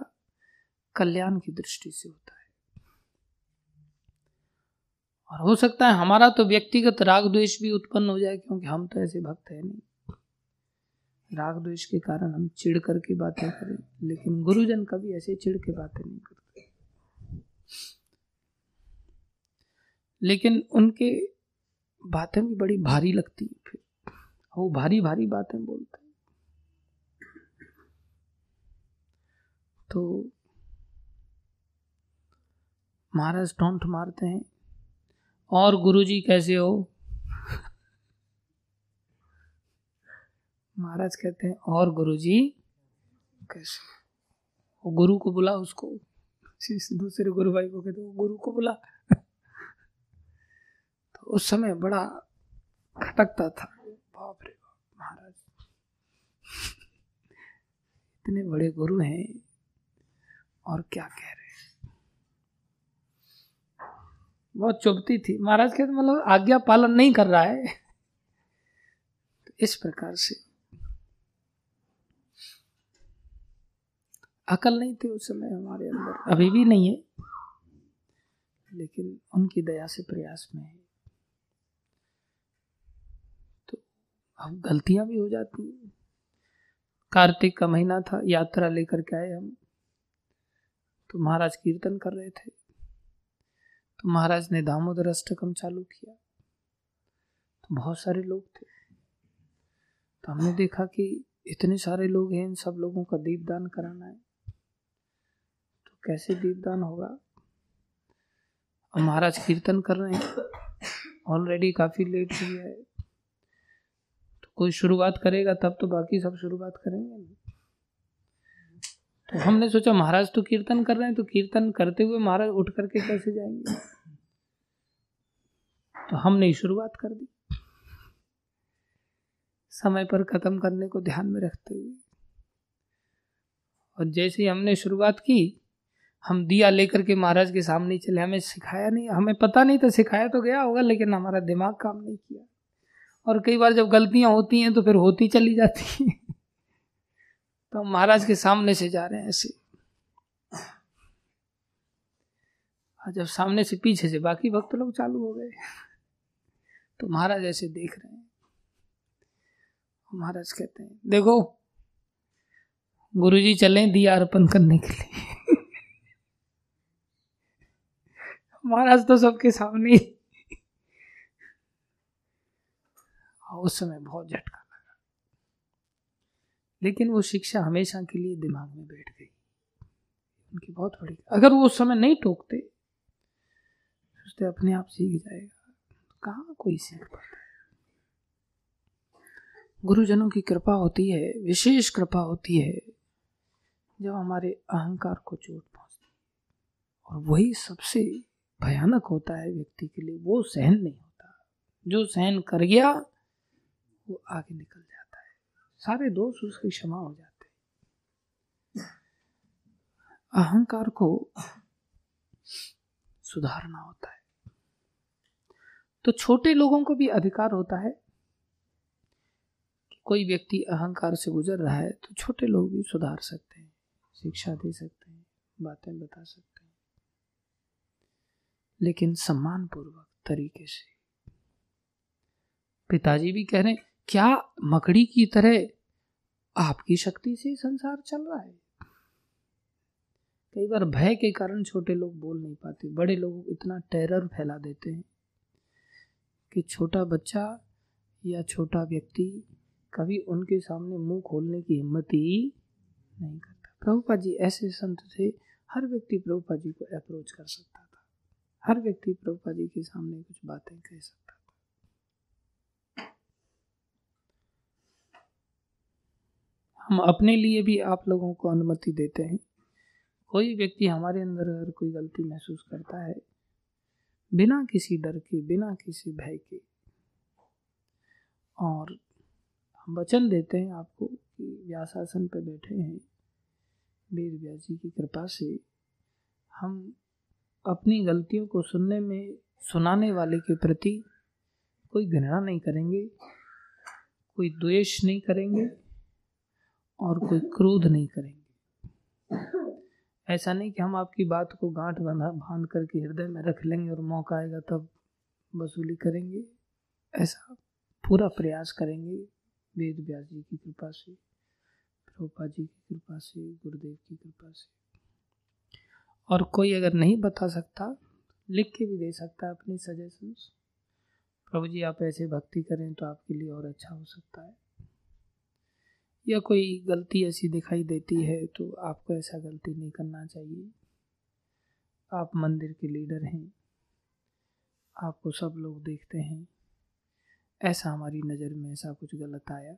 Speaker 1: कल्याण की दृष्टि से होता है और हो सकता है हमारा तो व्यक्तिगत राग द्वेष भी उत्पन्न हो जाए, क्योंकि हम तो ऐसे भक्त है नहीं। राग द्वेष के कारण हम चिढ़ करके बातें करें, लेकिन गुरुजन कभी ऐसे चिढ़ के बातें नहीं करते। लेकिन उनके बातें भी बड़ी भारी लगती है फिर। वो भारी भारी बातें बोलते हैं। तो महाराज टोंट मारते हैं और गुरुजी कैसे हो? महाराज कहते हैं, और गुरुजी कैसे? वो गुरु को बुला उसको। दूसरे गुरु भाई को कहते गुरु को बुला। तो उस समय बड़ा खटकता था। बाप रे बाप, महाराज। इतने बड़े गुरु हैं और क्या कह रहे बहुत चुभती थी। महाराज कहते मतलब आज्ञा पालन नहीं कर रहा है। तो इस प्रकार से। अकल नहीं थी उस समय हमारे अंदर। अभी भी नहीं है, लेकिन उनकी दया से प्रयास में है। तो अब गलतियाँ भी हो जाती कार्तिक का महीना था, यात्रा लेकर के आए हम। तो महाराज कीर्तन कर रहे थे। तो महाराज ने दामोदर अष्टकम चालू किया। तो बहुत सारे लोग थे। तो हमने देखा कि इतने सारे लोग हैं, इन सब लोगों का दीपदान कराना है। तो कैसे दीपदान होगा? अब महाराज कीर्तन कर रहे हैं। ऑलरेडी काफ़ी लेट हो गया है। तो कोई शुरुआत करेगा, तब तो बाकी सब शुरुआत करेंगे तो हमने सोचा, महाराज तो कीर्तन कर रहे हैं तो कीर्तन करते हुए महाराज उठ करके कैसे जाएँगे? तो हमने ही शुरुआत कर दी। समय पर खत्म करने को ध्यान में रखते हुए। और जैसे ही हमने शुरुआत की, हम दिया लेकर के महाराज के सामने चले। हमें सिखाया नहीं, हमें पता नहीं था, सिखाया तो गया होगा, लेकिन हमारा दिमाग काम नहीं किया। और कई बार जब गलतियाँ होती हैं तो फिर होती चली जाती हैं। तो हम महाराज के सामने से जा रहे हैं ऐसे। जब सामने से पीछे से, बाकी भक्त लोग चालू हो गए। तो महाराज ऐसे देख रहे हैं। महाराज कहते हैं, देखो, गुरुजी चले दिया अर्पण करने के लिए। महाराज तो सबके सामने उस समय बहुत झटका लगा। लेकिन वो शिक्षा हमेशा के लिए दिमाग में बैठ गई। उनकी बहुत बड़ी अगर वो उस समय नहीं टोकते सोचते अपने आप सीख जाएगा। तो कहाँ कोई सीख पाता गुरुजनों की कृपा होती है, विशेष कृपा होती है, जब हमारे अहंकार को चोट पहुँचती है। और वही सबसे भयानक होता है व्यक्ति के लिए, वो सहन नहीं होता। जो सहन कर गया, वो आगे निकल जाता है। सारे दोष उसकी क्षमा हो जाते हैं। अहंकार को सुधारना होता है। तो छोटे लोगों को भी अधिकार होता है। कि कोई व्यक्ति अहंकार से गुजर रहा है तो छोटे लोग भी सुधार सकते हैं, शिक्षा दे सकते हैं, बातें बता सकते हैं। लेकिन सम्मान पूर्वक तरीके से। पिताजी भी कह रहे हैं, क्या मकड़ी की तरह आपकी शक्ति से संसार चल रहा है? कई बार भय के कारण छोटे लोग बोल नहीं पाते, बड़े लोग इतना टेरर फैला देते हैं। कि छोटा बच्चा या छोटा व्यक्ति कभी उनके सामने मुँह खोलने की हिम्मत ही नहीं करता। प्रभुपा जी ऐसे संत थे, हर व्यक्ति प्रभुपा जी को अप्रोच कर सकता था। हर व्यक्ति प्रभुपा जी के सामने कुछ बातें कह सकता था। हम अपने लिए भी आप लोगों को अनुमति देते हैं। कोई व्यक्ति हमारे अंदर अगर कोई गलती महसूस करता है बिना किसी डर के, बिना किसी भय के। और हम वचन देते हैं आपको कि व्यासासन पर बैठे हैं। वेद व्यास जी की कृपा से हम अपनी गलतियों को सुनने में, सुनाने वाले के प्रति कोई घृणा नहीं करेंगे, कोई द्वेष नहीं करेंगे और कोई क्रोध नहीं करेंगे। ऐसा नहीं कि हम आपकी बात को गांठ बंधा, बाँध करके हृदय में रख लेंगे और मौका आएगा तब वसूली करेंगे। ऐसा पूरा प्रयास करेंगे। वेद व्यास जी की कृपा से प्रभुपा जी की कृपा से, गुरुदेव की कृपा से। और कोई अगर नहीं बता सकता, लिख के भी दे सकता है अपनी सजेशंस प्रभु जी, आप ऐसे भक्ति करें तो आपके लिए और अच्छा हो सकता है। या कोई गलती ऐसी दिखाई देती है तो आपको ऐसा गलती नहीं करना चाहिए। आप मंदिर के लीडर हैं। आपको सब लोग देखते हैं। ऐसा हमारी नज़र में ऐसा कुछ गलत आया।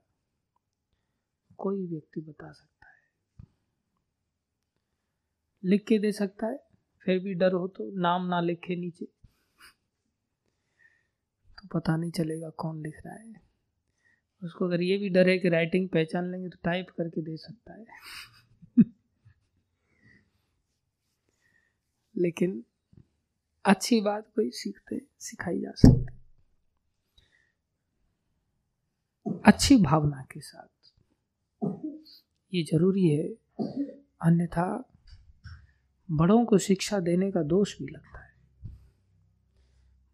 Speaker 1: कोई व्यक्ति बता सकता है। लिख के दे सकता है, फिर भी डर हो तो नाम ना लिखे नीचे। तो पता नहीं चलेगा कौन लिख रहा है। उसको अगर ये भी डर है कि राइटिंग पहचान लेंगे तो टाइप करके दे सकता है। लेकिन अच्छी बात कोई सीखते, सिखाई जा सकती अच्छी भावना के साथ। ये ज़रूरी है। अन्यथा बड़ों को शिक्षा देने का दोष भी लगता है।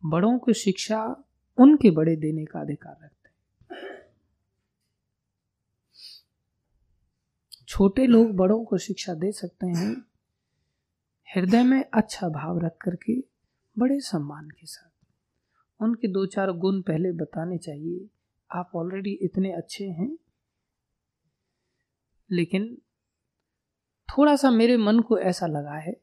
Speaker 1: बड़ों को शिक्षा उनके बड़े देने का अधिकार रखते हैं छोटे लोग बड़ों को शिक्षा दे सकते हैं। हृदय में अच्छा भाव रख करके, बड़े सम्मान के साथ। उनके दो चार गुण पहले बताने चाहिए। आप ऑलरेडी इतने अच्छे हैं। लेकिन थोड़ा सा मेरे मन को ऐसा लगा है।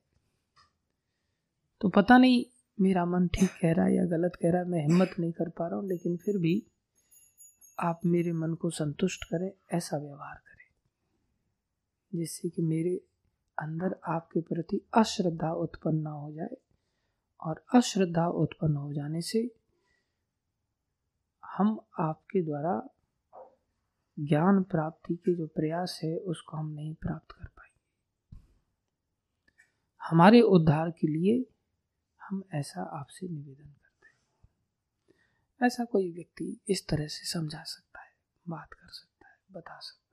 Speaker 1: तो पता नहीं मेरा मन ठीक कह रहा है या गलत कह रहा है, मैं हिम्मत नहीं कर पा रहा हूँ, लेकिन फिर भी आप मेरे मन को संतुष्ट करें, ऐसा व्यवहार करें। जिससे कि मेरे अंदर आपके प्रति अश्रद्धा उत्पन्न ना हो जाए और अश्रद्धा उत्पन्न हो जाने से हम आपके द्वारा ज्ञान प्राप्ति के जो प्रयास है, उसको हम नहीं प्राप्त कर पाएँगे। हमारे उद्धार के लिए हम ऐसा आपसे निवेदन करते हैं। ऐसा कोई व्यक्ति इस तरह से समझा सकता है, बात कर सकता है, बता सकता है।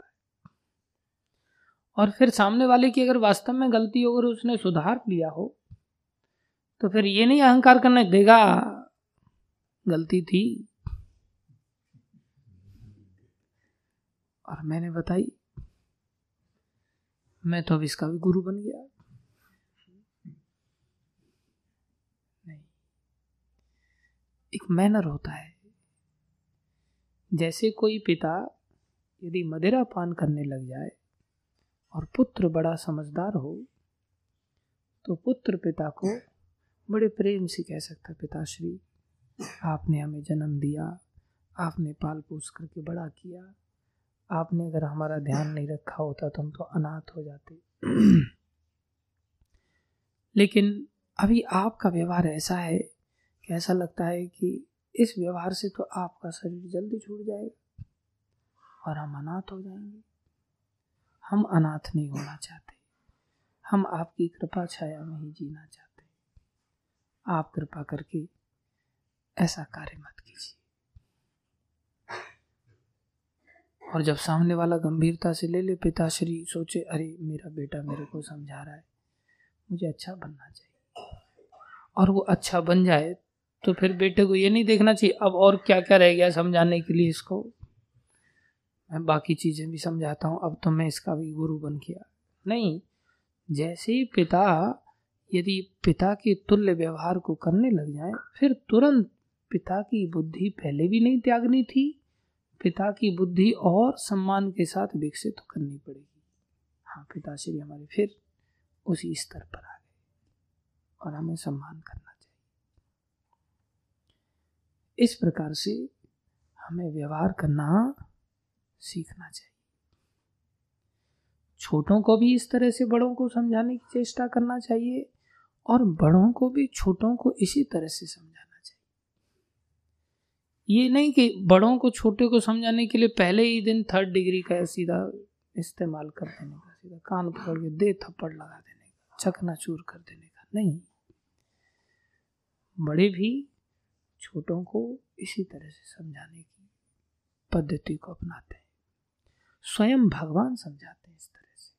Speaker 1: और फिर सामने वाले की अगर वास्तव में गलती हो अगर उसने सुधार लिया हो तो फिर ये नहीं अहंकार करने देगा, गलती थी। और मैंने बताई, मैं तो अब इसका भी गुरु बन गया। नहीं, एक मैनर होता है। जैसे कोई पिता यदि मदिरा पान करने लग जाए और पुत्र बड़ा समझदार हो तो पुत्र पिता को बड़े प्रेम से कह सकता पिताश्री आपने हमें जन्म दिया आपने पाल पोस करके बड़ा किया आपने अगर हमारा ध्यान नहीं रखा होता तो हम तो अनाथ हो जाते। लेकिन अभी आपका व्यवहार ऐसा है कि ऐसा लगता है कि इस व्यवहार से तो आपका शरीर जल्दी छूट जाएगा और हम अनाथ हो जाएँगे। हम अनाथ नहीं होना चाहते। हम आपकी कृपा छाया में ही जीना चाहते आप कृपा करके ऐसा कार्य मत कीजिए। और जब सामने वाला गंभीरता से ले ले, पिताश्री सोचे, अरे, मेरा बेटा मेरे को समझा रहा है। मुझे अच्छा बनना चाहिए। और वो अच्छा बन जाए तो फिर बेटे को ये नहीं देखना चाहिए, अब और क्या क्या रह गया समझाने के लिए इसको? मैं बाकी चीज़ें भी समझाता हूँ, अब तो मैं इसका भी गुरु बन गया। नहीं, जैसे ही पिता, यदि पिता के तुल्य व्यवहार को करने लग जाए, फिर तुरंत पिता की बुद्धि पहले भी नहीं त्यागनी थी, पिता की बुद्धि और सम्मान के साथ विकसित करनी पड़ेगी। हाँ पिताश्री हमारे फिर उसी स्तर पर आ गए और हमें सम्मान करना चाहिए। इस प्रकार से हमें व्यवहार करना सीखना चाहिए। छोटों को भी इस तरह से बड़ों को समझाने की चेष्टा करना चाहिए और बड़ों को भी छोटों को इसी तरह से समझाना चाहिए। ये नहीं कि बड़ों को छोटे को समझाने के लिए पहले ही दिन थर्ड डिग्री का सीधा इस्तेमाल कर देने का, सीधा कान पकड़ के दे थप्पड़ लगा देने का चकना चूर कर देने का, नहीं। बड़े भी छोटों को इसी तरह से समझाने की पद्धति को अपनाते हैं। स्वयं भगवान समझाते हैं इस तरह से।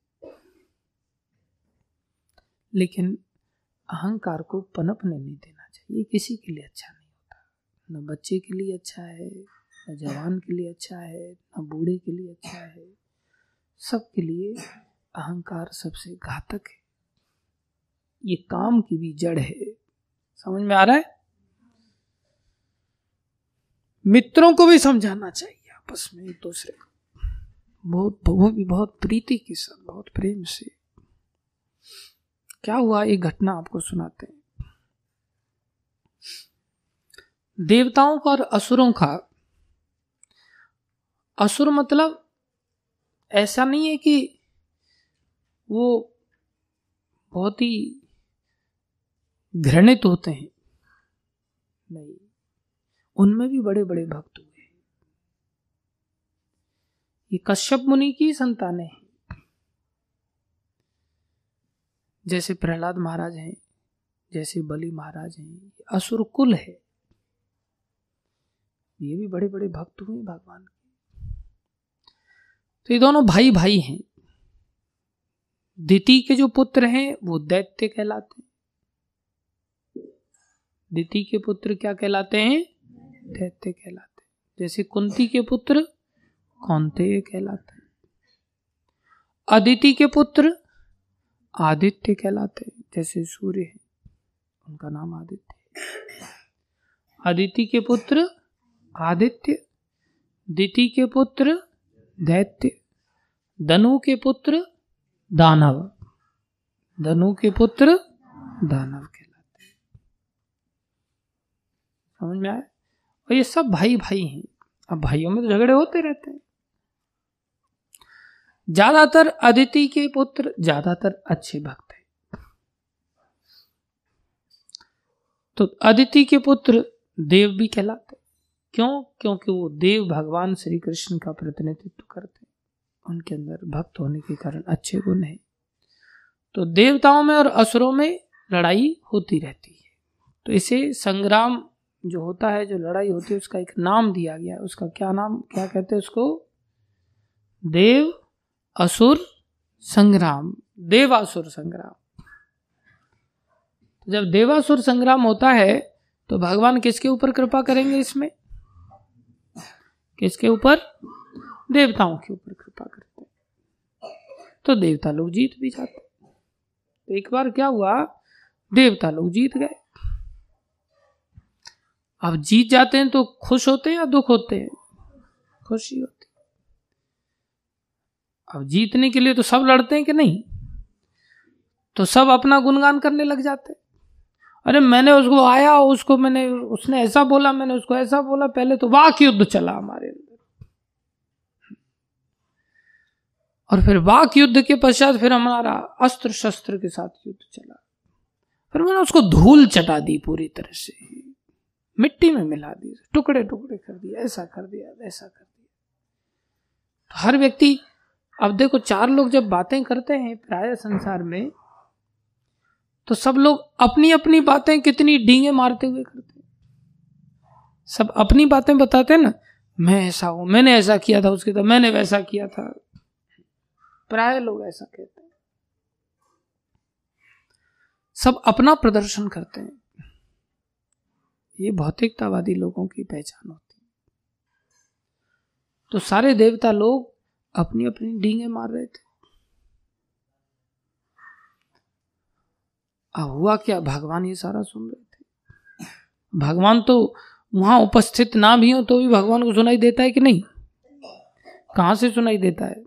Speaker 1: लेकिन अहंकार को पनपने नहीं देना चाहिए। किसी के लिए अच्छा नहीं होता। न बच्चे के लिए अच्छा है, न जवान के लिए अच्छा है, न बूढ़े के लिए अच्छा है। सबके लिए अहंकार सबसे घातक है। ये काम की भी जड़ है। समझ में आ रहा है? मित्रों को भी समझाना चाहिए आपस में एक दूसरे को। बहुत वो भी बहुत प्रीति के साथ, बहुत प्रेम से। क्या हुआ एक घटना आपको सुनाते हैं? देवताओं का और असुरों का। असुर मतलब ऐसा नहीं है कि वो बहुत ही घृणित होते हैं। नहीं, उनमें भी बड़े बड़े भक्त हुए ये कश्यप मुनि की संतानें हैं। जैसे प्रहलाद महाराज हैं, जैसे बलि महाराज हैं असुर कुल है। ये भी बड़े बड़े भक्त हुए भगवान के। तो ये दोनों भाई भाई हैं। दिति के जो पुत्र हैं, वो दैत्य कहलाते हैं। दिति के पुत्र क्या कहलाते हैं? दैत्य कहलाते हैं। जैसे कुंती के पुत्र कौनते कहलाते हैं? अदिति के पुत्र आदित्य कहलाते हैं, जैसे सूर्य है, उनका नाम आदित्य आदित्य के पुत्र आदित्य, दिति के पुत्र दैत्य, धनु के पुत्र दानव। धनु के पुत्र दानव कहलाते समझ में आया? और ये सब भाई भाई हैं। अब भाइयों में तो झगड़े होते रहते हैं। ज़्यादातर अदिति के पुत्र, ज़्यादातर अच्छे भक्त हैं। तो अदिति के पुत्र देव भी कहलाते क्यों? क्योंकि वो देव भगवान श्री कृष्ण का प्रतिनिधित्व करते उनके अंदर भक्त होने के कारण अच्छे गुण हैं। तो देवताओं में और असुरों में लड़ाई होती रहती है। तो इसे संग्राम जो होता है, जो लड़ाई होती है, उसका एक नाम दिया गया है। उसका क्या नाम, क्या कहते हैं उसको? देव असुर संग्राम, देवासुर संग्राम। तो जब देवासुर संग्राम होता है तो भगवान किसके ऊपर कृपा करेंगे इसमें? किसके ऊपर? देवताओं के ऊपर कृपा करते हैं। तो देवता लोग जीत भी जाते तो एक बार क्या हुआ? देवता लोग जीत गए। अब जीत जाते हैं तो खुश होते हैं या दुख होते हैं? खुशी होती अब जीतने के लिए तो सब लड़ते हैं कि नहीं? तो सब अपना गुणगान करने लग जाते अरे मैंने उसको आया, उसको मैंने, उसने ऐसा बोला, मैंने उसको ऐसा बोला, पहले तो वाक युद्ध चला हमारे अंदर। और फिर वाक युद्ध के पश्चात फिर हमारा अस्त्र शस्त्र के साथ युद्ध चला। फिर मैंने उसको धूल चटा दी पूरी तरह से। मिट्टी में मिला दी टुकड़े टुकड़े कर दिया ऐसा कर दिया, वैसा कर दिया। तो हर व्यक्ति अब देखो, चार लोग जब बातें करते हैं प्राय संसार में तो सब लोग अपनी अपनी बातें कितनी डींगे मारते हुए करते सब अपनी बातें बताते ना, मैं ऐसा हूँ, मैंने ऐसा किया था, उसके तो मैंने वैसा किया था। प्राय लोग ऐसा कहते हैं। सब अपना प्रदर्शन करते हैं। ये भौतिकतावादी लोगों की पहचान होती है। तो सारे देवता लोग अपनी अपनी डींगे मार रहे थे। अब हुआ क्या? भगवान ये सारा सुन रहे थे। भगवान तो वहाँ उपस्थित ना भी हो तो भी भगवान को सुनाई देता है कि नहीं? कहाँ से सुनाई देता है?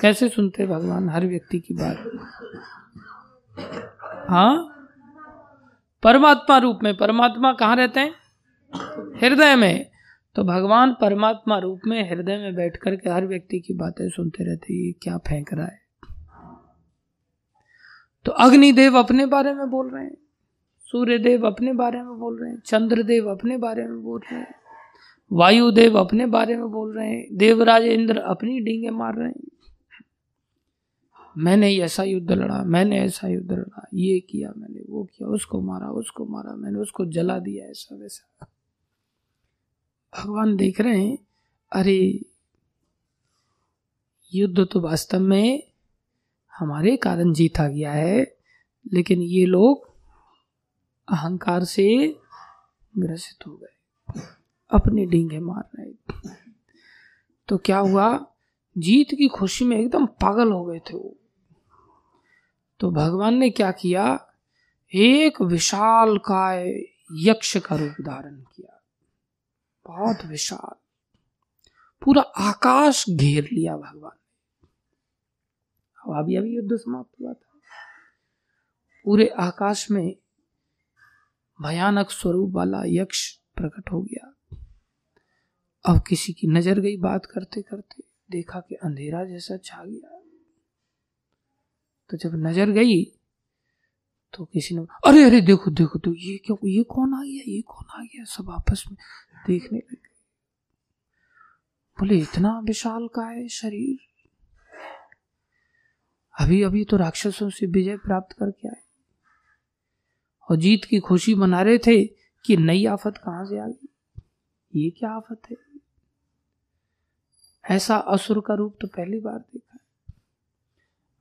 Speaker 1: कैसे सुनते भगवान हर व्यक्ति की बात? हाँ? परमात्मा रूप में, परमात्मा कहाँ रहते हैं? हृदय में। तो भगवान परमात्मा रूप में हृदय में बैठ कर के हर व्यक्ति की बातें सुनते रहते ये क्या फेंक रहा है? तो अग्निदेव अपने बारे में बोल रहे हैं सूर्य देव अपने बारे में बोल रहे हैं, चंद्रदेव अपने बारे में बोल रहे हैं, वायुदेव अपने बारे में बोल रहे हैं, देवराज इंद्र अपनी डींगे मार रहे हैं। मैंने ऐसा युद्ध लड़ा, मैंने ऐसा युद्ध लड़ा, ये किया मैंने, वो किया, उसको मारा उसको मारा, मैंने उसको जला दिया ऐसा वैसा भगवान देख रहे हैं, अरे, युद्ध तो वास्तव में हमारे कारण जीता गया है, लेकिन ये लोग अहंकार से ग्रसित हो गए, अपने डींगे मार रहे तो क्या हुआ? जीत की खुशी में एकदम पागल हो गए थे वो। तो भगवान ने क्या किया? एक विशाल काय यक्ष का रूप धारण किया। बहुत विशाल। पूरा आकाश घेर लिया भगवान ने। अभी अभी युद्ध समाप्त हुआ था। पूरे आकाश में भयानक स्वरूप वाला यक्ष प्रकट हो गया। अब किसी की नज़र गई बात करते करते देखा कि अंधेरा जैसा छा गया। तो जब नज़र गई तो किसी ने अरे अरे, देखो देखो तो ये क्यों, ये कौन आ गया, ये कौन आ गया? सब आपस में देखने लगे। बोले, इतना विशाल का है शरीर। अभी अभी तो राक्षसों से विजय प्राप्त करके आए। और जीत की खुशी मना रहे थे कि नई आफत कहाँ से आ गई? ये क्या आफत है? ऐसा असुर का रूप तो पहली बार देखा है।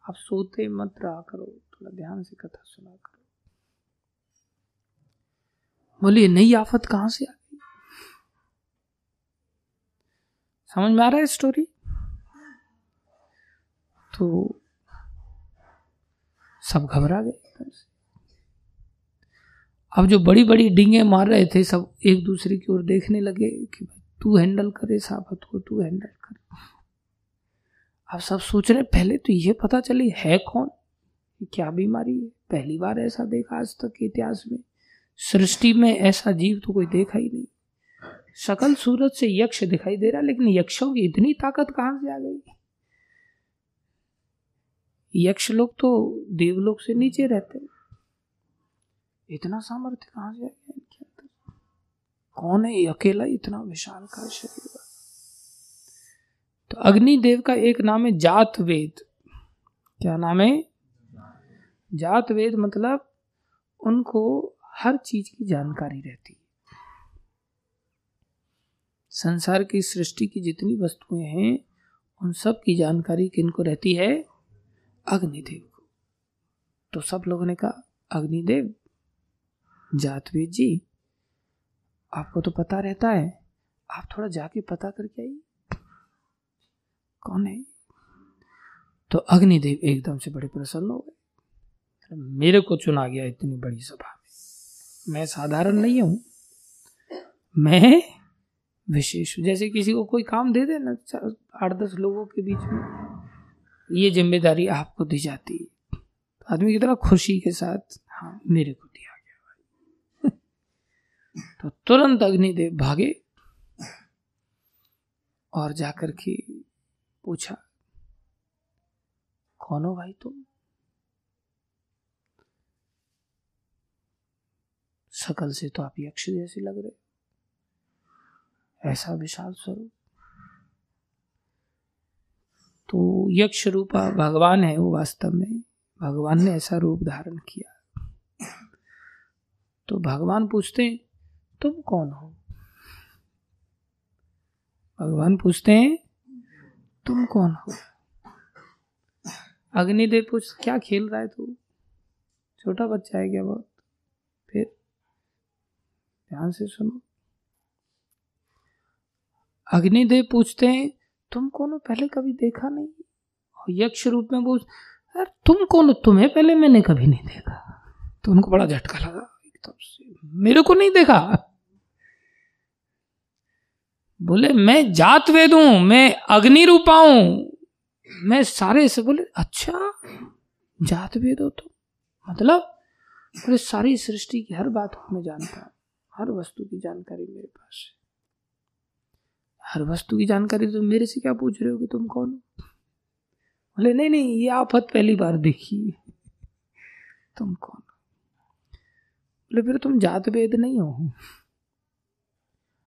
Speaker 1: आप सोते मत रहा करो, थोड़ा ध्यान से कथा सुना करो। बोलिए नई आफत कहाँ से आ गई? समझ में आ रहा है स्टोरी तो सब घबरा गए। अब जो बड़ी बड़ी डिंगे मार रहे थे, सब एक दूसरे की ओर देखने लगे कि तू हैंडल करे साफत को तू हैंडल कर। अब सब सोच रहे, पहले तो ये पता चली, है कौन? क्या बीमारी है? पहली बार ऐसा देखा आज तक इतिहास में। सृष्टि में ऐसा जीव तो कोई देखा ही नहीं। सकल सूरत से यक्ष दिखाई दे रहा, लेकिन यक्षों की इतनी ताकत कहाँ से आ गई? यक्ष लोग तो देवलोक से नीचे रहते इतना सामर्थ्य कहाँ से आ गया इनके अंदर? कौन है अकेला इतना विशाल का शरीर? तो अग्निदेव का एक नाम है जात वेद क्या नाम है? जात वेद मतलब उनको हर चीज़ की जानकारी रहती संसार की सृष्टि की जितनी वस्तुएँ हैं, उन सब की जानकारी किनको रहती है? अग्निदेव को। तो सब लोगों ने कहा, अग्निदेव, जातवेद जी, आपको तो पता रहता है। आप थोड़ा जाके पता करके आइए। कौन है? तो अग्निदेव एकदम से बड़े प्रसन्न हो गए। मेरे को चुना गया इतनी बड़ी सभा में। मैं साधारण नहीं हूँ। मैं विशेष। जैसे किसी को कोई काम दे दे ना आठ दस लोगों के बीच में, ये ज़िम्मेदारी आपको दी जाती है। आदमी कितना खुशी के साथ हाँ मेरे को दिया गया भाई। तो तुरंत अग्निदेव भागे और जाकर के पूछा, कौन हो भाई तुम? शकल से तो आप यक्ष जैसे लग रहे ऐसा विशाल स्वरूप। तो यक्ष रूपा भगवान है वो वास्तव में। भगवान ने ऐसा रूप धारण किया। तो भगवान पूछते हैं, तुम कौन हो? भगवान पूछते हैं, तुम कौन हो? अग्निदेव पूछ, क्या खेल रहा है तू? छोटा बच्चा है क्या बहुत? फिर ध्यान से सुनो। अग्निदेव पूछते हैं, तुम कौन हो पहले कभी देखा नहीं? और यक्ष रूप में पूछ यार तुम कौन हो? तुम्हें पहले मैंने कभी नहीं देखा। तो उनको बड़ा झटका लगा, एकदम से, मेरे को नहीं देखा? बोले, मैं जात वेद हूँ, मैं अग्नि रूपा हूँ। मैं सारे से बोले अच्छा जात वेद हो तो मतलब? बोले, सारी सृष्टि की हर बात मैं जानता हूँ, हर वस्तु की जानकारी मेरे पास है। हर वस्तु की जानकारी तो मेरे से क्या पूछ रहे हो कि तुम कौन हो? बोले, नहीं नहीं, ये आफत पहली बार देखी तुम कौन बोले, फिर तुम जात वेद नहीं हो?